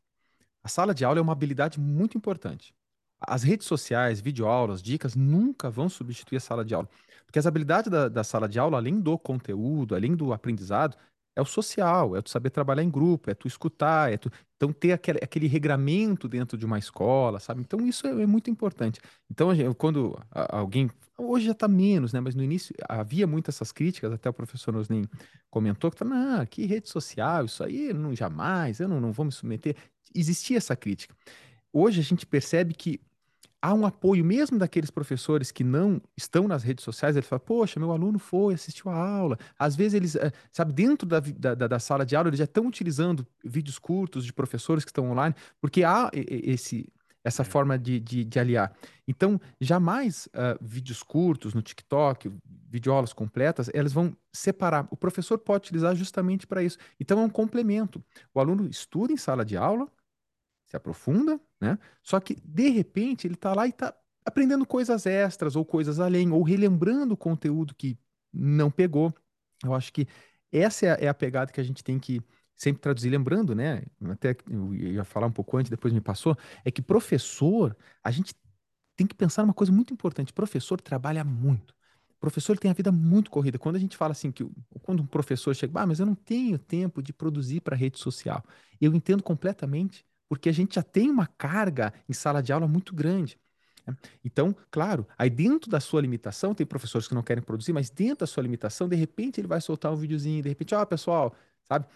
A sala de aula é uma habilidade muito importante. As redes sociais, videoaulas, dicas nunca vão substituir a sala de aula. Porque as habilidades da, da sala de aula, além do conteúdo, além do aprendizado, é o social, é tu saber trabalhar em grupo, é tu escutar, é tu... Então, ter aquele, aquele regramento dentro de uma escola, sabe? Então, isso é, é muito importante. Então, quando alguém... Hoje já está menos, né? Mas no início havia muitas essas críticas, até o professor Nosnin comentou, que não, que rede social, isso aí, não, jamais, eu não, não vou me submeter. Existia essa crítica. Hoje a gente percebe que há um apoio mesmo daqueles professores que não estão nas redes sociais, ele fala, poxa, meu aluno foi, assistiu a aula. Às vezes eles, eh, sabe, dentro da, da, da sala de aula, eles já estão utilizando vídeos curtos de professores que estão online, porque há esse, essa é. forma de, de, de, aliar. Então, jamais uh, vídeos curtos no TikTok, videoaulas completas, elas vão separar. O professor pode utilizar justamente para isso. Então, é um complemento. O aluno estuda em sala de aula, se aprofunda, né? Só que, de repente, ele está lá e está aprendendo coisas extras ou coisas além, ou relembrando o conteúdo que não pegou. Eu acho que essa é a, é a pegada que a gente tem que sempre traduzir, lembrando, né? Até eu ia falar um pouco antes, depois me passou, é que professor, a gente tem que pensar numa coisa muito importante. Professor trabalha muito. professor tem a vida muito corrida. Quando a gente fala assim que quando um professor chega, ah, mas eu não tenho tempo de produzir para rede social. Eu entendo completamente porque a gente já tem uma carga em sala de aula muito grande. Né? Então, claro, aí dentro da sua limitação, tem professores que não querem produzir, mas dentro da sua limitação, de repente ele vai soltar um videozinho, de repente, ó, oh, pessoal, sabe?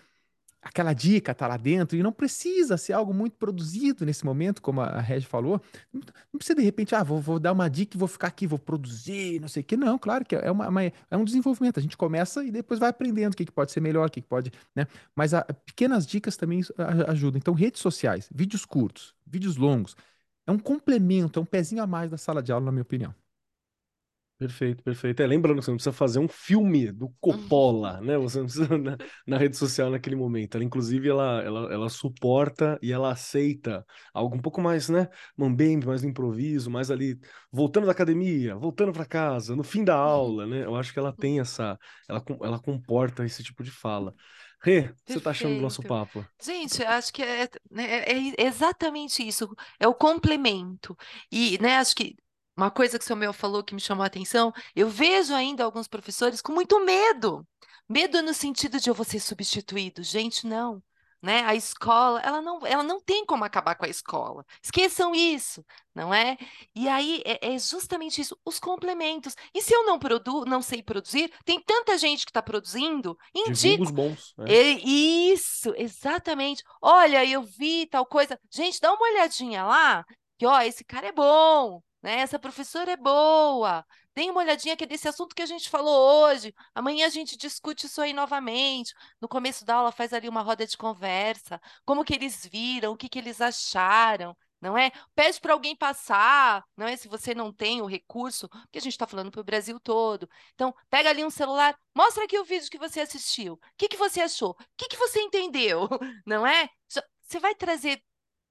Aquela dica tá lá dentro e não precisa ser algo muito produzido nesse momento, como a Regi falou. Não precisa de repente, ah, vou, vou, dar uma dica e vou ficar aqui, vou produzir, não sei o que. Não, claro que é, uma, uma, é um desenvolvimento. A gente começa e depois vai aprendendo o que, que pode ser melhor, o que, que pode, né? Mas a, pequenas dicas também ajudam. Então, redes sociais, vídeos curtos, vídeos longos, é um complemento, é um pezinho a mais da sala de aula, na minha opinião. Perfeito, perfeito. É, lembrando que você não precisa fazer um filme do Coppola, né? Você não precisa na, na, rede social naquele momento. Ela, inclusive, ela, ela, ela suporta e ela aceita algo um pouco mais, né? Mambembe, mais no improviso, mais ali, voltando da academia, voltando para casa, no fim da aula, né? Eu acho que ela tem essa, ela, ela comporta esse tipo de fala. Rê, você tá achando do nosso papo? Gente, acho que é, né, é, é exatamente isso. É o complemento. E, né, acho que uma coisa que o Samuel falou que me chamou a atenção, eu vejo ainda alguns professores com muito medo. Medo no sentido de eu vou ser substituído. Gente, não. Né? A escola, ela não, ela não tem como acabar com a escola. Esqueçam isso, não é? E aí é, é justamente isso, os complementos. E se eu não produzo, não sei produzir, tem tanta gente que está produzindo, indico. os bons. Né? isso, exatamente. Olha, eu vi tal coisa. Gente, dá uma olhadinha lá, que ó, esse cara é bom, né? Essa professora é boa. Dê uma olhadinha que é desse assunto que a gente falou hoje. Amanhã a gente discute isso aí novamente. No começo da aula faz ali uma roda de conversa. Como que eles viram, o que que eles acharam, não é? Pede para alguém passar, não é? Se você não tem o recurso, porque a gente está falando para o Brasil todo. Então, pega ali um celular, mostra aqui o vídeo que você assistiu. O que, que você achou? O que, que você entendeu? Não é? Você vai trazer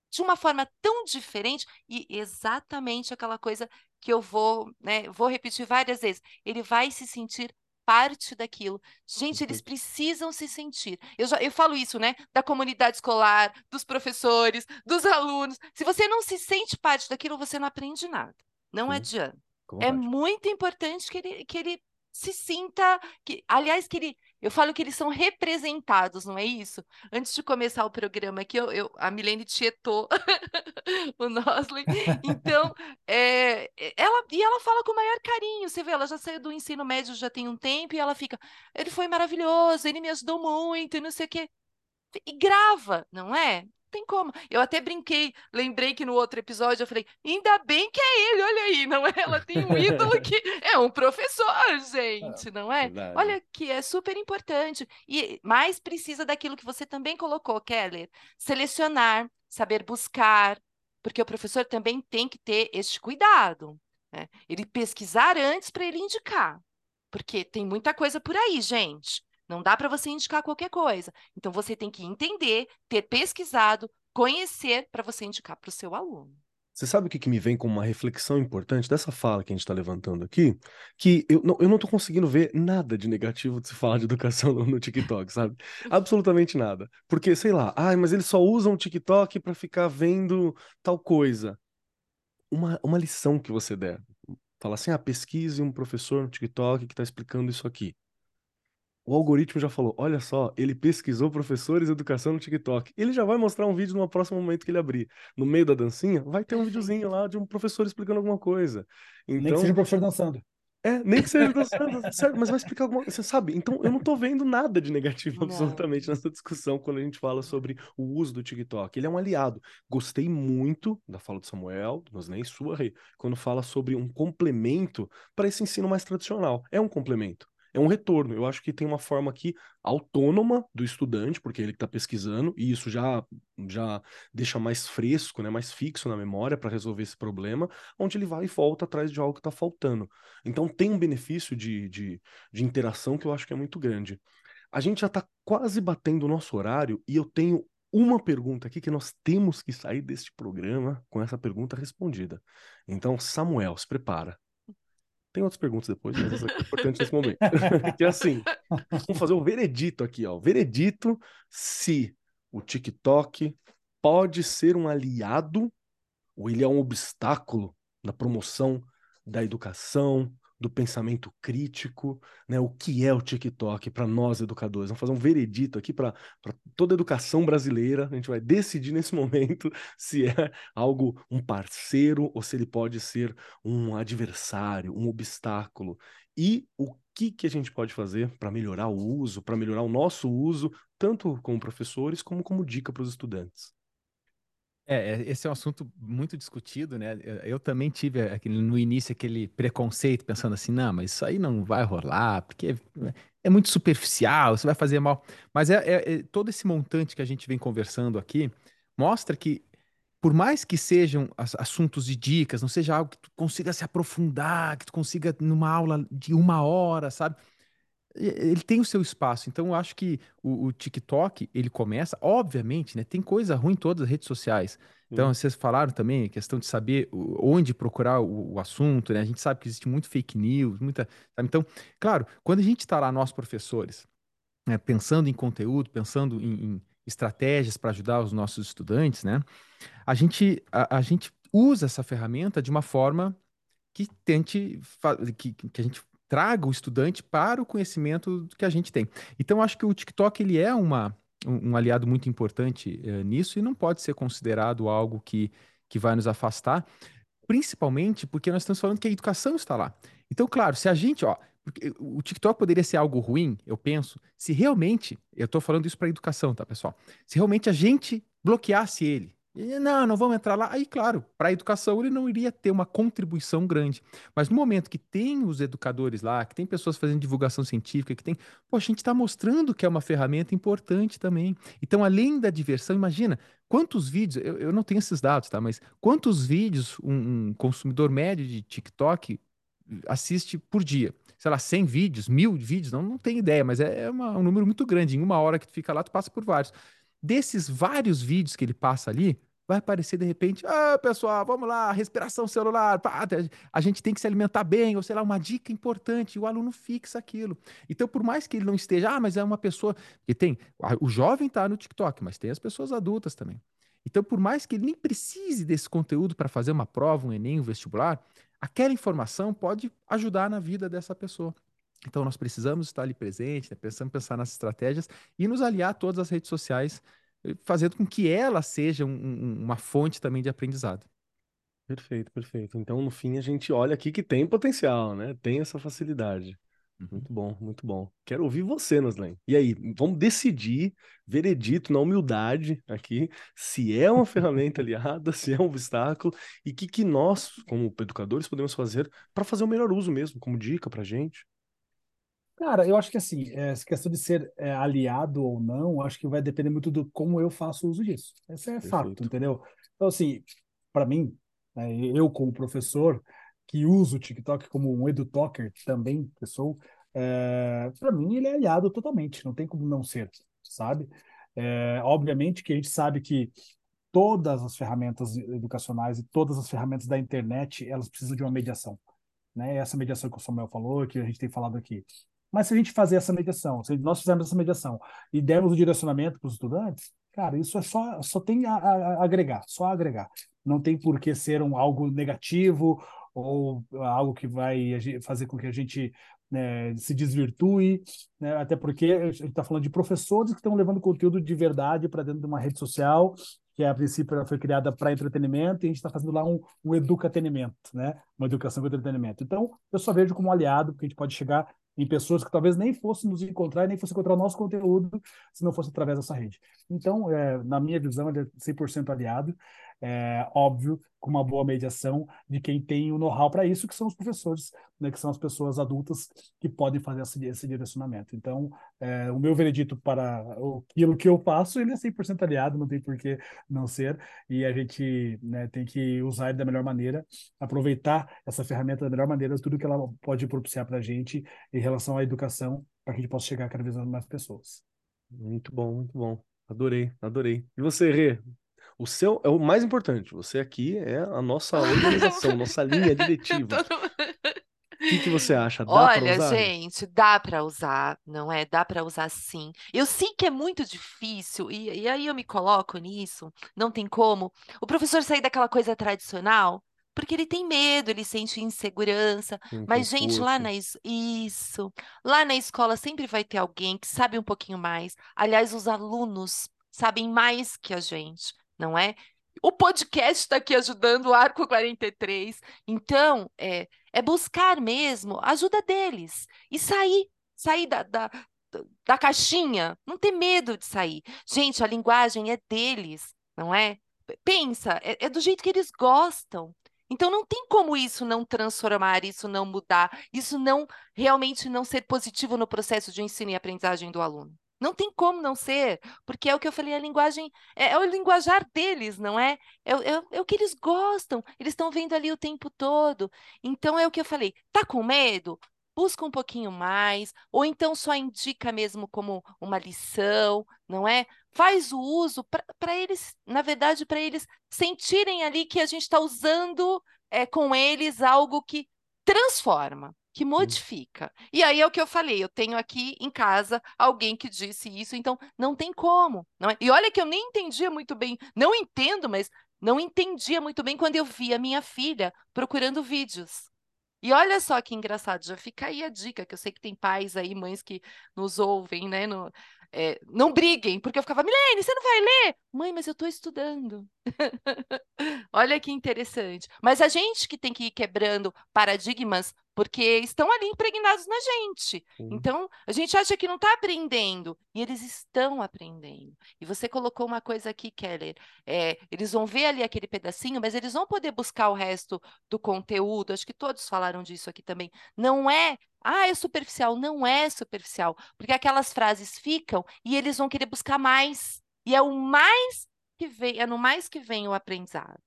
de uma forma tão diferente e exatamente aquela coisa que eu vou, né, vou repetir várias vezes. Ele vai se sentir parte daquilo. Gente, eles precisam se sentir. Eu, já, eu falo isso, né? Da comunidade escolar, dos professores, dos alunos. Se você não se sente parte daquilo, você não aprende nada. Não Sim. adianta. É muito importante que ele, que ele se sinta. Que, aliás, que ele eu falo que eles são representados, não é isso? Antes de começar o programa aqui, eu, eu a Milene tietou o Nosley. Então, é, ela, e ela fala com o maior carinho. Você vê, ela já saiu do ensino médio já tem um tempo e ela fica, ele foi maravilhoso, ele me ajudou muito e não sei o quê. E grava, não é? Tem como. Eu até brinquei, lembrei que no outro episódio eu falei, ainda bem que é ele, olha aí, não é? Ela tem um ídolo que é um professor, gente, não é? Verdade. Olha que é super importante. E mais precisa daquilo que você também colocou, Keller, selecionar, saber buscar, porque o professor também tem que ter este cuidado, né? Ele pesquisar antes para ele indicar. Porque tem muita coisa por aí, gente. Não dá para você indicar qualquer coisa. Então você tem que entender, ter pesquisado, conhecer para você indicar para o seu aluno. Você sabe o que, que me vem como uma reflexão importante dessa fala que a gente está levantando aqui? Que eu não, eu não conseguindo ver nada de negativo de se falar de educação no, no TikTok, sabe? Absolutamente nada. Porque, sei lá, ai, mas eles só usam o TikTok para ficar vendo tal coisa. Uma, uma lição que você der. Fala assim, ah, pesquise um professor no TikTok que está explicando isso aqui o algoritmo já falou: olha só, ele pesquisou professores de educação no TikTok. Ele já vai mostrar um vídeo no próximo momento que ele abrir. No meio da dancinha, vai ter um videozinho lá de um professor explicando alguma coisa. Nem que Então, seja um professor dançando. é, nem que seja dançando, certo, mas vai explicar alguma coisa, você sabe? Então, eu não tô vendo nada de negativo absolutamente nessa discussão quando a gente fala sobre o uso do TikTok. Ele é um aliado. Gostei muito da fala do Samuel, do Nosnei, sua, Rei, quando fala sobre um complemento para esse ensino mais tradicional. É um complemento. Um retorno. Eu acho que tem uma forma aqui autônoma do estudante, porque ele está pesquisando, e isso já, já deixa mais fresco, né, mais fixo na memória para resolver esse problema, onde ele vai e volta atrás de algo que está faltando. Então tem um benefício de, de, de interação que eu acho que é muito grande. A gente já está quase batendo o nosso horário e eu tenho uma pergunta aqui que nós temos que sair deste programa com essa pergunta respondida. Então, Samuel, se prepara. Tem outras perguntas depois, mas essa é importante nesse momento. que é assim, vamos fazer o veredito aqui, ó. Veredito se o TikTok pode ser um aliado ou ele é um obstáculo na promoção da educação, do pensamento crítico, né? O que é o TikTok para nós educadores? Vamos fazer um veredito aqui para toda a educação brasileira. A gente vai decidir nesse momento se é algo um parceiro ou se ele pode ser um adversário, um obstáculo. E o que que a gente pode fazer para melhorar o uso, para melhorar o nosso uso, tanto como professores como como dica para os estudantes? É, é, esse é um assunto muito discutido, né? Eu, também tive aquele, no início aquele preconceito, pensando assim, não, mas isso aí não vai rolar, porque é, muito superficial, isso vai fazer mal. Mas é, é- é- todo esse montante que a gente vem conversando aqui mostra que, por mais que sejam as- assuntos de dicas, não seja algo que tu consiga se aprofundar, que tu consiga numa aula de uma hora, sabe? Ele tem o seu espaço. Então, eu acho que o, o TikTok, ele começa, obviamente, né? Tem coisa ruim em todas as redes sociais. Então, Sim. vocês falaram também a questão de saber onde procurar o, o assunto, né? A gente sabe que existe muito fake news, muita, sabe? Então, claro, quando a gente está lá, nós professores, né, pensando em conteúdo, pensando em, em estratégias para ajudar os nossos estudantes, né? A gente, a, a gente usa essa ferramenta de uma forma que tente que, que a gente traga o estudante para o conhecimento que a gente tem. Então, acho que o TikTok ele é uma, um, aliado muito importante eh, nisso e não pode ser considerado algo que, que vai nos afastar, principalmente porque nós estamos falando que a educação está lá. Então, claro, se a gente, ó, o TikTok poderia ser algo ruim, eu penso, se realmente, eu estou falando isso para a educação, tá, pessoal? Se realmente a gente bloqueasse ele, não, não vamos entrar lá. Aí, claro, para a educação ele não iria ter uma contribuição grande. Mas no momento que tem os educadores lá, que tem pessoas fazendo divulgação científica, que tem, pô, a gente está mostrando que é uma ferramenta importante também. Então, além da diversão, imagina quantos vídeos, eu, eu não tenho esses dados, tá? Mas quantos vídeos um, um consumidor médio de TikTok assiste por dia? Sei lá, 100 vídeos, mil vídeos, não, não tenho ideia, mas é, é uma- um número muito grande. Em uma hora que tu fica lá, tu passa por vários. Desses vários vídeos que ele passa ali, vai aparecer de repente, ah, pessoal, vamos lá, respiração celular, pá, a gente tem que se alimentar bem, ou sei lá, uma dica importante, e o aluno fixa aquilo. Então, por mais que ele não esteja, ah, mas é uma pessoa, porque tem, o jovem está no TikTok, mas tem as pessoas adultas também. Então, por mais que ele nem precise desse conteúdo para fazer uma prova, um Enem, um vestibular, aquela informação pode ajudar na vida dessa pessoa. Então, nós precisamos estar ali presente, né? precisamos pensar nas estratégias e nos aliar a todas as redes sociais, eh, fazendo com que ela seja um- um- uma fonte também de aprendizado. Perfeito, perfeito. Então, no fim, a gente olha aqui que tem potencial, né? Tem essa facilidade. Uhum. Muito bom, muito bom. Quero ouvir você, Noslen. E aí, vamos decidir, veredito, na humildade aqui, se é uma ferramenta aliada, se é um obstáculo, e o que, que nós, como educadores, podemos fazer para fazer o melhor uso mesmo, como dica para gente. Cara, eu acho que assim, essa questão de ser é, aliado ou não, acho que vai depender muito do como eu faço uso disso. Esse é fato, Perfeito. entendeu? Então, assim, para mim, né, eu como professor que uso o TikTok como um edutalker também, que sou, é, para mim ele é aliado totalmente, não tem como não ser, sabe? É, obviamente que a gente sabe que todas as ferramentas educacionais e todas as ferramentas da internet, elas precisam de uma mediação, né? Essa mediação que o Samuel falou, que a gente tem falado aqui. Mas se a gente fazer essa mediação, se nós fizermos essa mediação e dermos o direcionamento para os estudantes, cara, isso é só, só tem a, a- agregar, só agregar. Não tem por que ser um, algo negativo ou algo que vai fazer com que a gente né, se desvirtue, né, até porque a gente está falando de professores que estão levando conteúdo de verdade para dentro de uma rede social, que a princípio foi criada para entretenimento, e a gente está fazendo lá um, um educatenimento, né, uma educação com entretenimento. Então, eu só vejo como aliado, porque a gente pode chegar em pessoas que talvez nem fossem nos encontrar, nem fossem encontrar o nosso conteúdo se não fosse através dessa rede. Então, é, na minha visão, ele é 100% aliado é, óbvio, com uma boa mediação de quem tem o know-how para isso, que são os professores, né, que são as pessoas adultas que podem fazer esse, esse direcionamento. Então, é, o meu veredito para aquilo que eu faço, ele é 100% aliado, não tem por que não ser, e a gente né, tem que usar ele da melhor maneira, aproveitar essa ferramenta da melhor maneira, tudo que ela pode propiciar para a gente em relação à educação, para que a gente possa chegar cada vez mais pessoas. Muito bom, muito bom. Adorei, adorei. E você, Rê? O seu é o mais importante. Você aqui é a nossa organização, nossa linha diretiva. O que, que você acha? Dá Olha, usar? gente, dá para usar, não é? Dá para usar sim. Eu sei que é muito difícil, e, e aí eu me coloco nisso, não tem como. O professor sair daquela coisa tradicional, porque ele tem medo, ele sente insegurança. Mas, gente, lá na isso, lá na escola sempre vai ter alguém que sabe um pouquinho mais. Aliás, os alunos sabem mais que a gente, não é? O podcast está aqui ajudando o Arco 43. Então, é, é buscar mesmo a ajuda deles e sair, sair da, da, da caixinha, não ter medo de sair. Gente, a linguagem é deles, não é? Pensa, é, é do jeito que eles gostam. Então não tem como isso não transformar, isso não mudar, isso não realmente não ser positivo no processo de ensino e aprendizagem do aluno. Não tem como não ser, porque é o que eu falei, a linguagem é, é o linguajar deles, não é? É, é é o que eles gostam, eles estão vendo ali o tempo todo. Então é o que eu falei, tá com medo? Busca um pouquinho mais, ou então só indica mesmo como uma lição, não é? Faz o uso para eles, na verdade, para eles sentirem ali que a gente está usando é, com eles algo que transforma, que modifica. E aí é o que eu falei, eu tenho aqui em casa alguém que disse isso, então não tem como, não é? E olha que eu nem entendia muito bem, não entendo, mas não entendia muito bem quando eu via minha filha procurando vídeos. E olha só que engraçado, já fica aí a dica, que eu sei que tem pais aí, mães que nos ouvem, né? no- é, não briguem, porque eu ficava, Milene, você não vai ler? Mãe, mas eu estou estudando. Olha que interessante. Mas a gente que tem que ir quebrando paradigmas, porque estão ali impregnados na gente. Sim. Então, a gente acha que não está aprendendo, e eles estão aprendendo. E você colocou uma coisa aqui, Keller. é, eles vão ver ali aquele pedacinho, mas eles vão poder buscar o resto do conteúdo. Acho que todos falaram disso aqui também. Não é. Ah, é superficial. Não é superficial. Porque aquelas frases ficam e eles vão querer buscar mais. E é o mais que vem, é no mais que vem o aprendizado.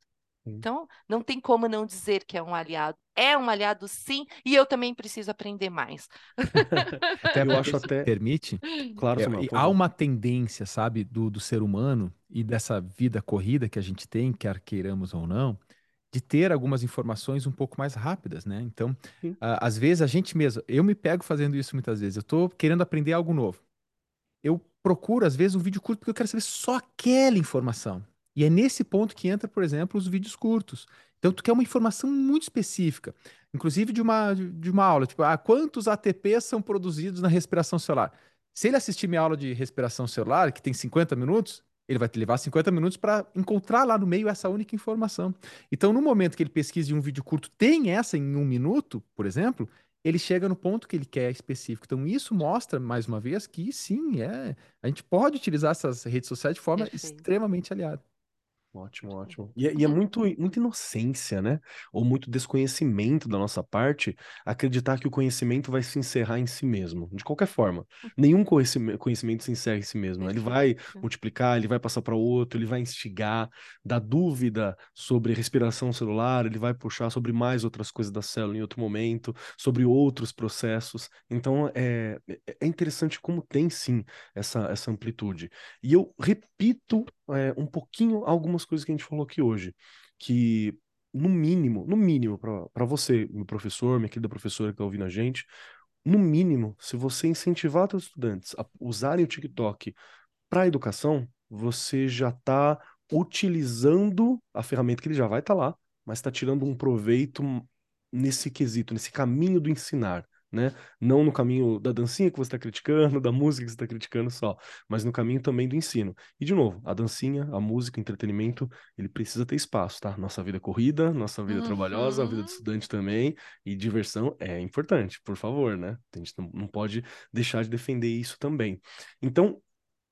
Sim. Então, não tem como não dizer que é um aliado. É um aliado, sim, e eu também preciso aprender mais. Até Eu acho se até- permite, Claro, é, Samuel, e há uma tendência, sabe, do, do ser humano e dessa vida corrida que a gente tem, quer queiramos ou não, de ter algumas informações um pouco mais rápidas, né? Então, a- às vezes a gente mesmo, eu me pego fazendo isso muitas vezes. Eu tô querendo aprender algo novo. Eu procuro, às vezes, um vídeo curto porque eu quero saber só aquela informação. E é nesse ponto que entra, por exemplo, os vídeos curtos. Então, tu quer uma informação muito específica, inclusive de uma, de uma aula, tipo, ah, quantos ATPs são produzidos na respiração celular? Se ele assistir minha aula de respiração celular, que tem 50 minutos, ele vai te levar 50 minutos para encontrar lá no meio essa única informação. Então, no momento que ele pesquisa em um vídeo curto, tem essa em um minuto, por exemplo, ele chega no ponto que ele quer específico. Então, isso mostra, mais uma vez, que sim, é, a gente pode utilizar essas redes sociais de forma Perfeito. extremamente aliada. Ótimo, ótimo. E, é- e é muito, muita inocência, né? Ou muito desconhecimento da nossa parte acreditar que o conhecimento vai se encerrar em si mesmo. De qualquer forma, nenhum conhecimento, se encerra em si mesmo. Ele vai multiplicar, ele vai passar para outro, ele vai instigar, dar dúvida sobre respiração celular, ele vai puxar sobre mais outras coisas da célula em outro momento, sobre outros processos. Então, é, é- é interessante como tem sim essa, essa amplitude. E eu repito é, um pouquinho algumas coisas que a gente falou aqui hoje, que no mínimo, no mínimo, para você, meu professor, minha querida professora que está ouvindo a gente, no mínimo, se você incentivar seus estudantes a usarem o TikTok para educação, você já está utilizando a ferramenta que ele já vai estar lá, mas está tirando um proveito nesse quesito, nesse caminho do ensinar, né? Não no caminho da dancinha que você está criticando, da música que você está criticando só, mas no caminho também do ensino. E, de novo, a dancinha, a música, o entretenimento, ele precisa ter espaço, tá? Nossa vida é corrida, nossa vida uhum. trabalhosa, a vida do estudante também, e diversão é importante, por favor, né? A gente não pode deixar de defender isso também. Então,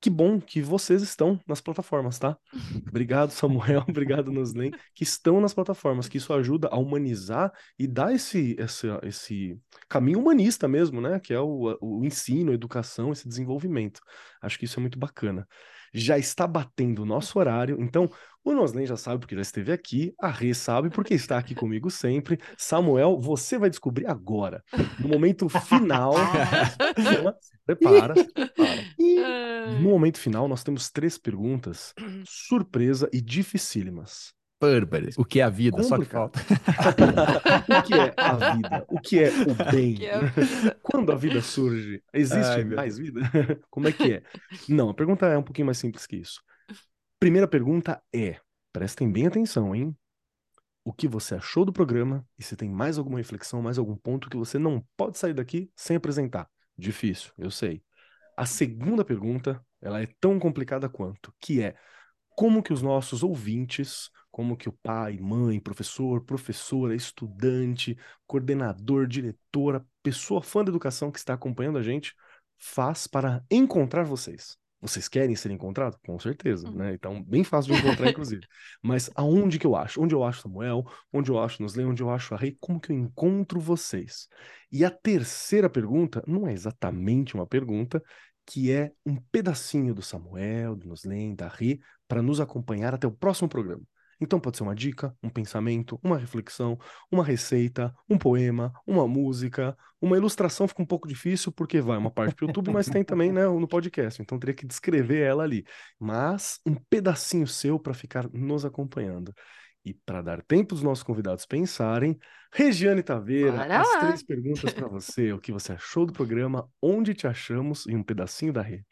que bom que vocês estão nas plataformas, tá? Obrigado, Samuel, obrigado, Noslen, que estão nas plataformas, que isso ajuda a humanizar e dar esse, esse, esse caminho humanista mesmo, né? Que é o, o ensino, a educação, esse desenvolvimento. Acho que isso é muito bacana. Já está batendo o nosso horário, então o Noslen já sabe porque já esteve aqui, a Rê sabe porque está aqui comigo sempre. Samuel, você vai descobrir agora, no momento final. prepara, prepara. No momento final, nós temos três perguntas surpresa e dificílimas. Bárbaras. O que é a vida? Só que falta. o que é a vida? O que é o bem? É Quando a vida surge, existe Ai, mais vida? Como é que é? Não, a pergunta é um pouquinho mais simples que isso. Primeira pergunta é: prestem bem atenção, hein? O que você achou do programa e se tem mais alguma reflexão, mais algum ponto que você não pode sair daqui sem apresentar? Difícil, eu sei. A segunda pergunta, ela é tão complicada quanto, que é como que os nossos ouvintes, como que o pai, mãe, professor, professora, estudante, coordenador, diretora, pessoa fã da educação que está acompanhando a gente, faz para encontrar vocês? Vocês querem ser encontrados? Com certeza, uhum. né? Então, bem fácil de encontrar, inclusive. Mas aonde que eu acho? Onde eu acho Samuel? Onde eu acho Nosley? Onde eu acho a Rei? Como que eu encontro vocês? E a terceira pergunta não é exatamente uma pergunta, que é um pedacinho do Samuel, do Nosley, da Rei, para nos acompanhar até o próximo programa. Então pode ser uma dica, um pensamento, uma reflexão, uma receita, um poema, uma música, uma ilustração fica um pouco difícil porque vai uma parte para o YouTube, mas tem também né, no podcast, então teria que descrever ela ali. Mas um pedacinho seu para ficar nos acompanhando. E para dar tempo dos nossos convidados pensarem, Regiane Taveira, Bora as lá. três perguntas para você. O que você achou do programa? Onde te achamos? E um pedacinho da rede.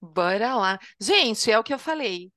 Bora lá. Gente, é o que eu falei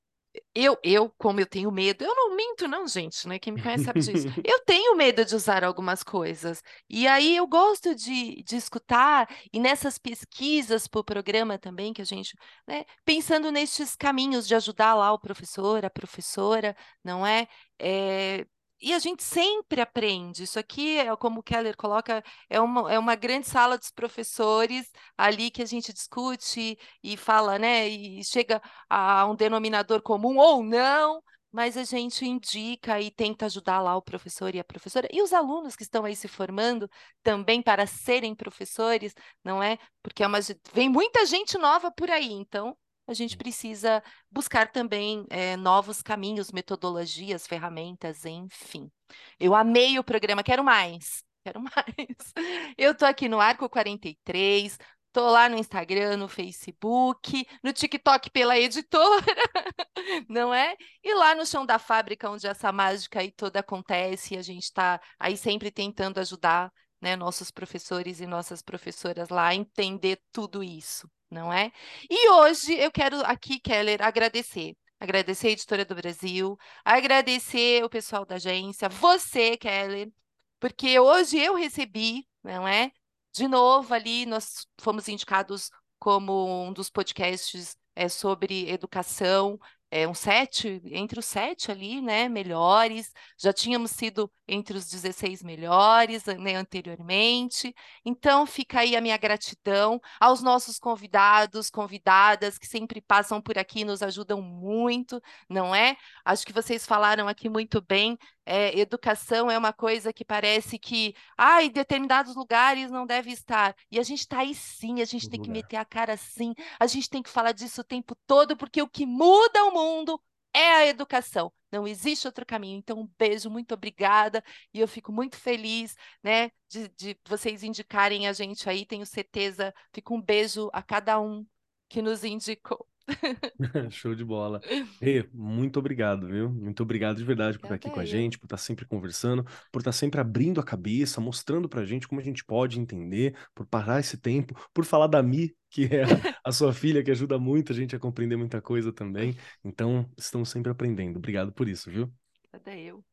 eu, eu, como eu tenho medo, eu não minto, não, gente, né? Quem me conhece sabe disso. Eu tenho medo de usar algumas coisas. E aí eu gosto de, de escutar, e nessas pesquisas para o programa também, que a gente, né, pensando nesses caminhos de ajudar lá o professor, a professora, não é? é e a gente sempre aprende. Isso aqui, é, como o Keller coloca, é uma, é uma grande sala dos professores ali que a gente discute e fala, né? E chega a um denominador comum ou não, mas a gente indica e tenta ajudar lá o professor e a professora e os alunos que estão aí se formando também para serem professores, não é? Porque é uma, vem muita gente nova por aí, então a gente precisa buscar também é, novos caminhos, metodologias, ferramentas, enfim. Eu amei o programa, quero mais, quero mais. Eu tô aqui no Arco 43, tô lá no Instagram, no Facebook, no TikTok pela editora, não é? E lá no chão da fábrica, onde essa mágica aí toda acontece, a gente está aí sempre tentando ajudar né, nossos professores e nossas professoras lá a entender tudo isso não é? E hoje eu quero aqui, Keller, agradecer. Agradecer a Editora do Brasil, agradecer o pessoal da agência, você, Keller, porque hoje eu recebi, não é? De novo ali, nós fomos indicados como um dos podcasts é, sobre educação é, um sete, entre os sete ali, né, melhores, já tínhamos sido entre os 16 melhores né, anteriormente, então fica aí a minha gratidão aos nossos convidados, convidadas que sempre passam por aqui, nos ajudam muito, não é? Acho que vocês falaram aqui muito bem é, educação é uma coisa que parece que, ah, em determinados lugares não deve estar. E a gente está aí sim, a gente tem que meter a cara sim, a gente tem que falar disso o tempo todo, porque o que muda o mundo é a educação. Não existe outro caminho. Então, um beijo, muito obrigada. E eu fico muito feliz, né, de, de vocês indicarem a gente aí. Tenho certeza. Fico um beijo a cada um que nos indicou. Show de bola. Rê, muito obrigado, viu? Muito obrigado de verdade por estar aqui com a gente, por estar sempre conversando, por estar sempre abrindo a cabeça, mostrando pra gente como a gente pode entender, por parar esse tempo, por falar da Mi, que é a sua filha, que ajuda muito a gente a compreender muita coisa também. Então, estamos sempre aprendendo. Obrigado por isso, viu? Até eu.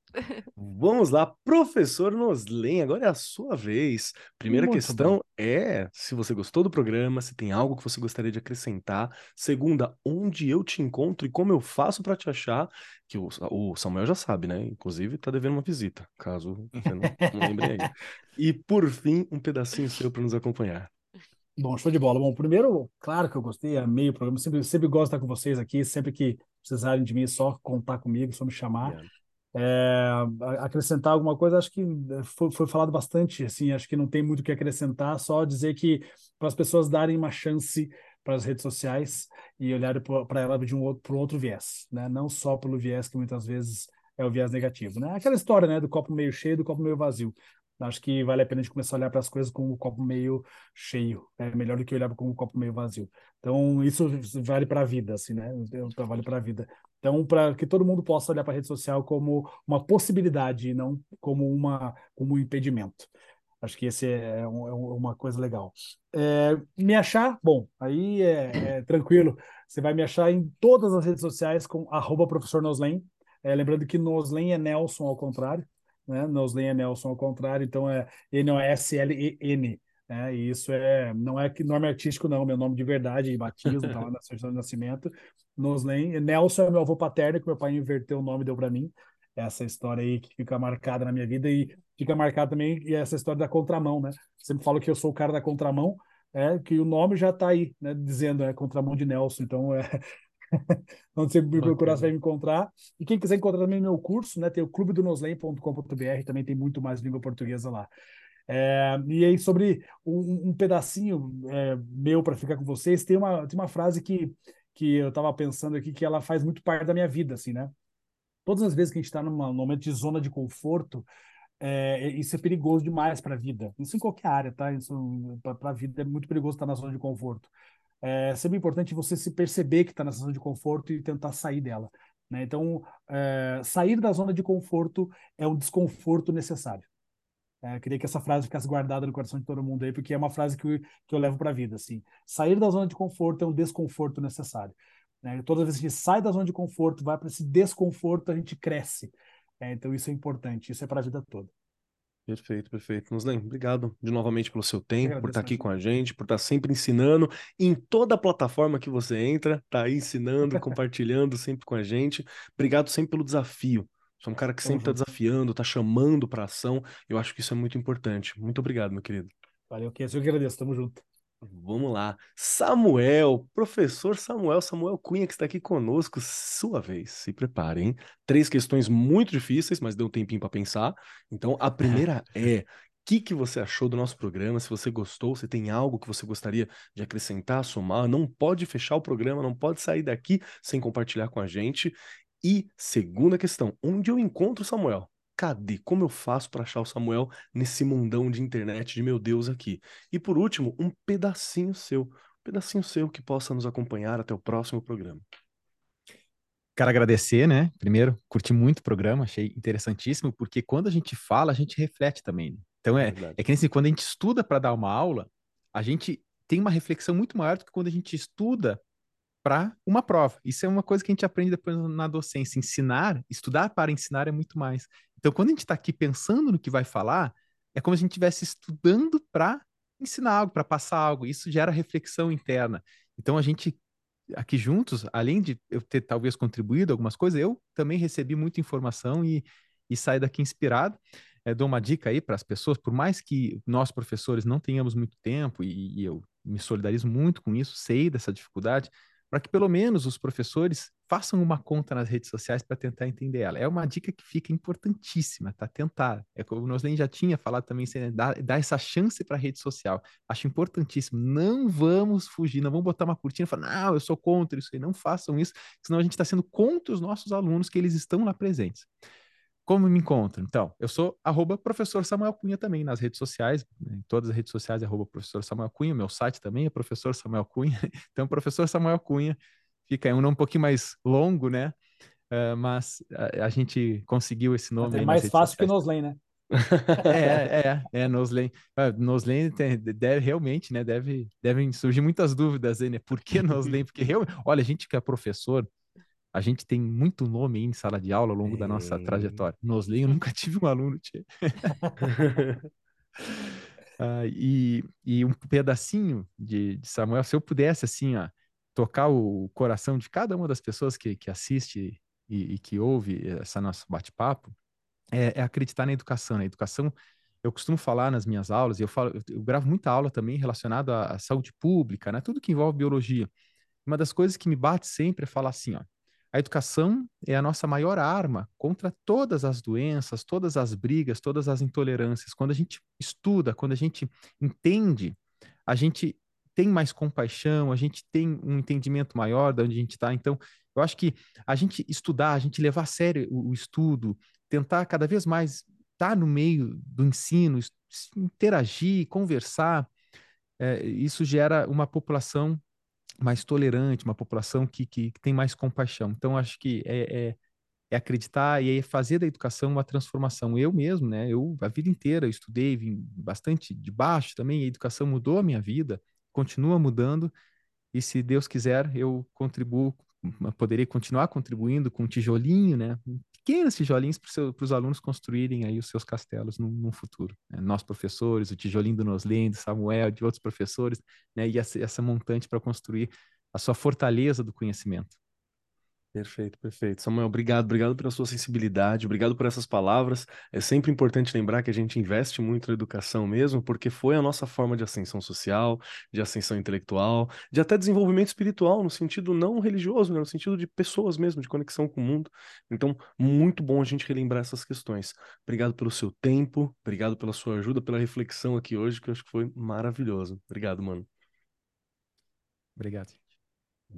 Vamos lá, professor Noslen, agora é a sua vez. Primeira Muito questão é se você gostou do programa, se tem algo que você gostaria de acrescentar. Segunda, onde eu te encontro e como eu faço para te achar, que o, o Samuel já sabe, né? Inclusive tá devendo uma visita, caso você não, não lembre aí. E por fim, um pedacinho seu para nos acompanhar. Bom, show de bola. Bom, primeiro, claro que eu gostei, amei o programa. Sempre, sempre gosto de estar com vocês aqui. Sempre que precisarem de mim, é só contar comigo, só me chamar. Obrigado. É, acrescentar alguma coisa, acho que eh, foi, foi falado bastante, assim, acho que não tem muito o que acrescentar, só dizer que para as pessoas darem uma chance para as redes sociais e olharem para ela de um outro, por outro viés, né? Não só pelo viés que muitas vezes é o viés negativo, né? Aquela história, né, do copo meio cheio do copo meio vazio. Acho que vale a pena a gente começar a olhar para as coisas com o copo meio cheio, é melhor do que olhar com o copo meio vazio. Então, isso vale para a vida, assim, né? Vale para a vida. Então, para que todo mundo possa olhar para a rede social como uma possibilidade e não como, uma, como um impedimento. Acho que esse é, um- é uma coisa legal. É, me achar, bom, aí é, é tranquilo. Você vai me achar em todas as redes sociais com arroba professor Noslen. É, lembrando que Noslen é Nelson ao contrário, né? Noslen é Nelson ao contrário, então é N-O-S-L-E-N. Né? E isso é, não é que nome artístico, não, meu nome de verdade, de batismo, tá lá na certidão de nascimento. Noslen. Nelson é meu avô paterno, que meu pai inverteu o nome e deu para mim. Essa história aí que fica marcada na minha vida e fica marcada também e essa história da contramão, né? Sempre falo que eu sou o cara da contramão, é que o nome já está aí, né? Dizendo é contramão de Nelson. Então é onde você me procurar, você vai me encontrar. E quem quiser encontrar também meu curso, né? Tem o clubedonoslen.com.br, também tem muito mais língua portuguesa lá. É, e aí, sobre um, um pedacinho é, meu para ficar com vocês, tem uma, tem uma frase que, que eu estava pensando aqui, que ela faz muito parte da minha vida, assim, né? Todas as vezes que a gente está num momento de zona de conforto, é, isso é perigoso demais para a vida. Isso em qualquer área, tá? Para a vida é muito perigoso estar na zona de conforto. É sempre importante você se perceber que está nessa zona de conforto e tentar sair dela. Né? Então, é, sair da zona de conforto é um desconforto necessário. É, queria que essa frase ficasse guardada no coração de todo mundo aí, porque é uma frase que eu, que eu levo para a vida. Assim. Sair da zona de conforto é um desconforto necessário. Né? Toda vez que a gente sai da zona de conforto, vai para esse desconforto, a gente cresce. É, então, isso é importante, isso é para a vida toda. Perfeito, perfeito. Noslen, obrigado de novamente pelo seu tempo, por agradeço, estar aqui Angela. com a gente, por estar sempre ensinando em toda a plataforma que você entra, tá aí ensinando, compartilhando sempre com a gente. Obrigado sempre pelo desafio. Você é um cara que sempre está junto. desafiando, está chamando para ação. Eu acho que isso é muito importante. Muito obrigado, meu querido. Valeu, que eu que agradeço, tamo junto. Vamos lá. Samuel, professor Samuel, Samuel Cunha, que está aqui conosco, sua vez. Se prepare, hein? Três questões muito difíceis, mas deu um tempinho para pensar. Então, a primeira é: o que, que você achou do nosso programa? Se você gostou, se tem algo que você gostaria de acrescentar, somar, não pode fechar o programa, não pode sair daqui sem compartilhar com a gente. E segunda questão: onde eu encontro o Samuel? Cadê? Como eu faço para achar o Samuel nesse mundão de internet de meu Deus aqui? E por último, um pedacinho seu, um pedacinho seu que possa nos acompanhar até o próximo programa. Quero agradecer, né? Primeiro, curti muito o programa, achei interessantíssimo, porque quando a gente fala, a gente reflete também. né? Então é, verdade. é que nem assim, quando a gente estuda para dar uma aula, a gente tem uma reflexão muito maior do que quando a gente estuda para uma prova. Isso é uma coisa que a gente aprende depois na docência. Ensinar, estudar para ensinar é muito mais. Então, quando a gente está aqui pensando no que vai falar, é como se a gente estivesse estudando para ensinar algo, para passar algo. Isso gera reflexão interna. Então, a gente aqui juntos, além de eu ter talvez contribuído algumas coisas, eu também recebi muita informação e, e saí daqui inspirado. É, dou uma dica aí para as pessoas, por mais que nós professores não tenhamos muito tempo, e, e eu me solidarizo muito com isso, sei dessa dificuldade, para que pelo menos os professores façam uma conta nas redes sociais para tentar entender ela. É uma dica que fica importantíssima, tá? Tentar. É como o Noslen já tinha falado também, dar, dar essa chance para a rede social. Acho importantíssimo. Não vamos fugir, não vamos botar uma cortina e falar, não, eu sou contra isso aí. Não façam isso, senão a gente está sendo contra os nossos alunos que eles estão lá presentes. Como me encontro? Então, eu sou arroba professor Samuel Cunha também nas redes sociais, né, em todas as redes sociais é arroba professor Samuel Cunha, meu site também é professor Samuel Cunha, então professor Samuel Cunha, fica aí um nome um pouquinho mais longo, né? Uh, mas a, a, gente conseguiu esse nome aí mais fácil sociais. que Noslen, né? é, é, é, Noslen. Noslen tem, deve realmente, né? Deve, devem surgir muitas dúvidas aí, né? Por que Noslen? Porque realmente, olha, a gente que é professor, A gente tem muito nome em sala de aula ao longo da nossa trajetória. Noslen, eu nunca tive um aluno, tia. ah, e, e um pedacinho de, de, Samuel, se eu pudesse, assim, ó, tocar o coração de cada uma das pessoas que, que assiste e, e que ouve essa nosso bate-papo, é, é, acreditar na educação. Na educação, eu costumo falar nas minhas aulas, e eu, falo, eu, eu gravo muita aula também relacionada à, à saúde pública, né? tudo que envolve biologia. Uma das coisas que me bate sempre é falar assim, ó, a educação é a nossa maior arma contra todas as doenças, todas as brigas, todas as intolerâncias. Quando a gente estuda, quando a gente entende, a gente tem mais compaixão, a gente tem um entendimento maior de onde a gente está. Então, eu acho que a gente estudar, a gente levar a sério o, o estudo, tentar cada vez mais estar tá no meio do ensino, interagir, conversar, é, isso gera uma população mais tolerante, uma população que, que, que tem mais compaixão. Então, acho que é, é, é, acreditar e é fazer da educação uma transformação. Eu mesmo, né? Eu, a vida inteira, eu estudei, vim bastante de baixo também, a educação mudou a minha vida, continua mudando, e se Deus quiser, eu contribuo, poderei continuar contribuindo com um tijolinho, né? Pequenos tijolinhos para os alunos construírem aí os seus castelos no, no futuro. Né? Nós, professores, o tijolinho do Noslen, do Samuel, de outros professores, né? E essa, essa montante para construir a sua fortaleza do conhecimento. Perfeito, perfeito. Samuel, obrigado, obrigado pela sua sensibilidade, obrigado por essas palavras. É sempre importante lembrar que a gente investe muito na educação mesmo, porque foi a nossa forma de ascensão social, de ascensão intelectual, de até desenvolvimento espiritual, no sentido não religioso, né? no sentido de pessoas mesmo, de conexão com o mundo. Então, muito bom a gente relembrar essas questões. Obrigado pelo seu tempo, obrigado pela sua ajuda, pela reflexão aqui hoje, que eu acho que foi maravilhoso. Obrigado, mano. Obrigado.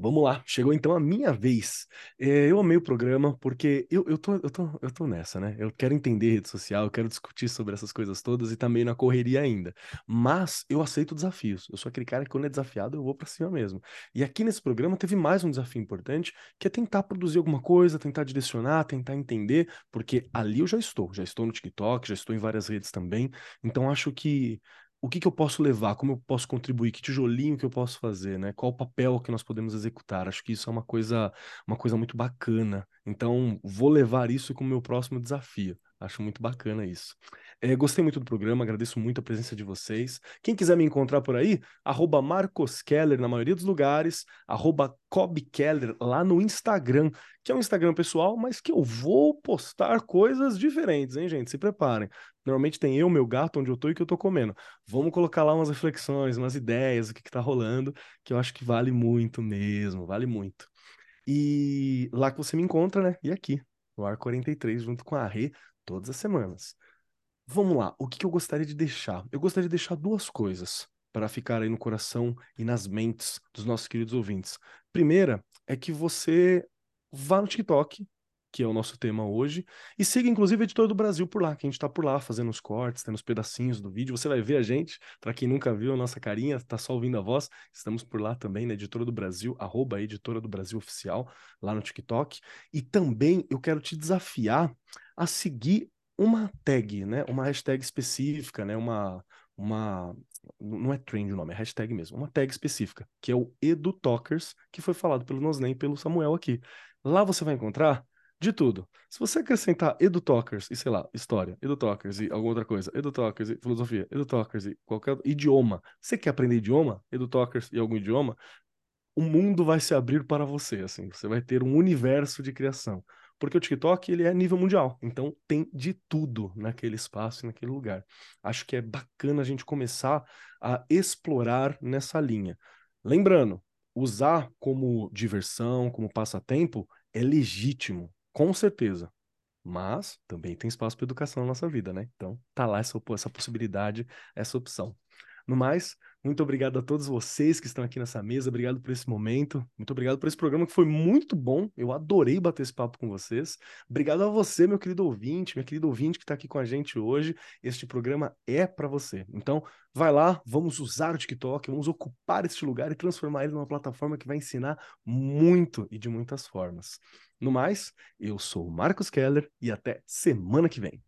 Vamos lá, chegou então a minha vez. É, eu amei o programa porque eu, eu, tô, eu, tô, eu tô nessa, né? Eu quero entender rede social, eu quero discutir sobre essas coisas todas e também na correria ainda. Mas eu aceito desafios. Eu sou aquele cara que quando é desafiado eu vou para cima mesmo. E aqui nesse programa teve mais um desafio importante, que é tentar produzir alguma coisa, tentar direcionar, tentar entender, porque ali eu já estou. Já estou no TikTok, já estou em várias redes também. Então acho que o que, que eu posso levar, como eu posso contribuir, que tijolinho que eu posso fazer, né? Qual o papel que nós podemos executar? Acho que isso é uma coisa, uma coisa muito bacana. Então, vou levar isso como meu próximo desafio. Acho muito bacana isso. É, gostei muito do programa, agradeço muito a presença de vocês. Quem quiser me encontrar por aí, arroba Marcos Keller na maioria dos lugares, arroba Keller lá no Instagram, que é um Instagram pessoal, mas que eu vou postar coisas diferentes, hein, gente? Se preparem. Normalmente tem eu, meu gato, onde eu tô e que eu tô comendo. Vamos colocar lá umas reflexões, umas ideias, o que que tá rolando, que eu acho que vale muito mesmo, vale muito. E lá que você me encontra, né? E aqui, no Ar 43, junto com a Rê, todas as semanas. Vamos lá, o que, eu gostaria de deixar? Eu gostaria de deixar duas coisas para ficar aí no coração e nas mentes dos nossos queridos ouvintes. Primeira é que você vá no TikTok, que é o nosso tema hoje, e siga inclusive o Editor do Brasil por lá, que a gente está por lá fazendo os cortes, tendo os pedacinhos do vídeo. Você vai ver a gente, para quem nunca viu a nossa carinha, está só ouvindo a voz, estamos por lá também na Editora do Brasil, arroba Editora do Brasil Oficial, lá no TikTok. E também eu quero te desafiar a seguir uma tag, né? Uma hashtag específica, né? Uma, uma não é trend o nome, é hashtag mesmo, uma tag específica, que é o EduTalkers, que foi falado pelo Nosnen e pelo Samuel aqui. Lá você vai encontrar de tudo. Se você acrescentar EduTalkers e, sei lá, história, EduTalkers e alguma outra coisa, EduTalkers e filosofia, EduTalkers e qualquer idioma, você quer aprender idioma, EduTalkers e algum idioma, o mundo vai se abrir para você, assim, você vai ter um universo de criação. Porque o TikTok, ele é nível mundial, então tem de tudo naquele espaço, naquele lugar. Acho que é bacana a gente começar a explorar nessa linha. Lembrando, usar como diversão, como passatempo, é legítimo, com certeza. Mas também tem espaço para educação na nossa vida, né? Então, tá lá essa, essa possibilidade, essa opção. No mais, muito obrigado a todos vocês que estão aqui nessa mesa. Obrigado por esse momento. Muito obrigado por esse programa que foi muito bom. Eu adorei bater esse papo com vocês. Obrigado a você, meu querido ouvinte, minha querida ouvinte que está aqui com a gente hoje. Este programa é para você. Então, vai lá, vamos usar o TikTok, vamos ocupar este lugar e transformar ele numa plataforma que vai ensinar muito e de muitas formas. No mais, eu sou o Marcos Keller e até semana que vem.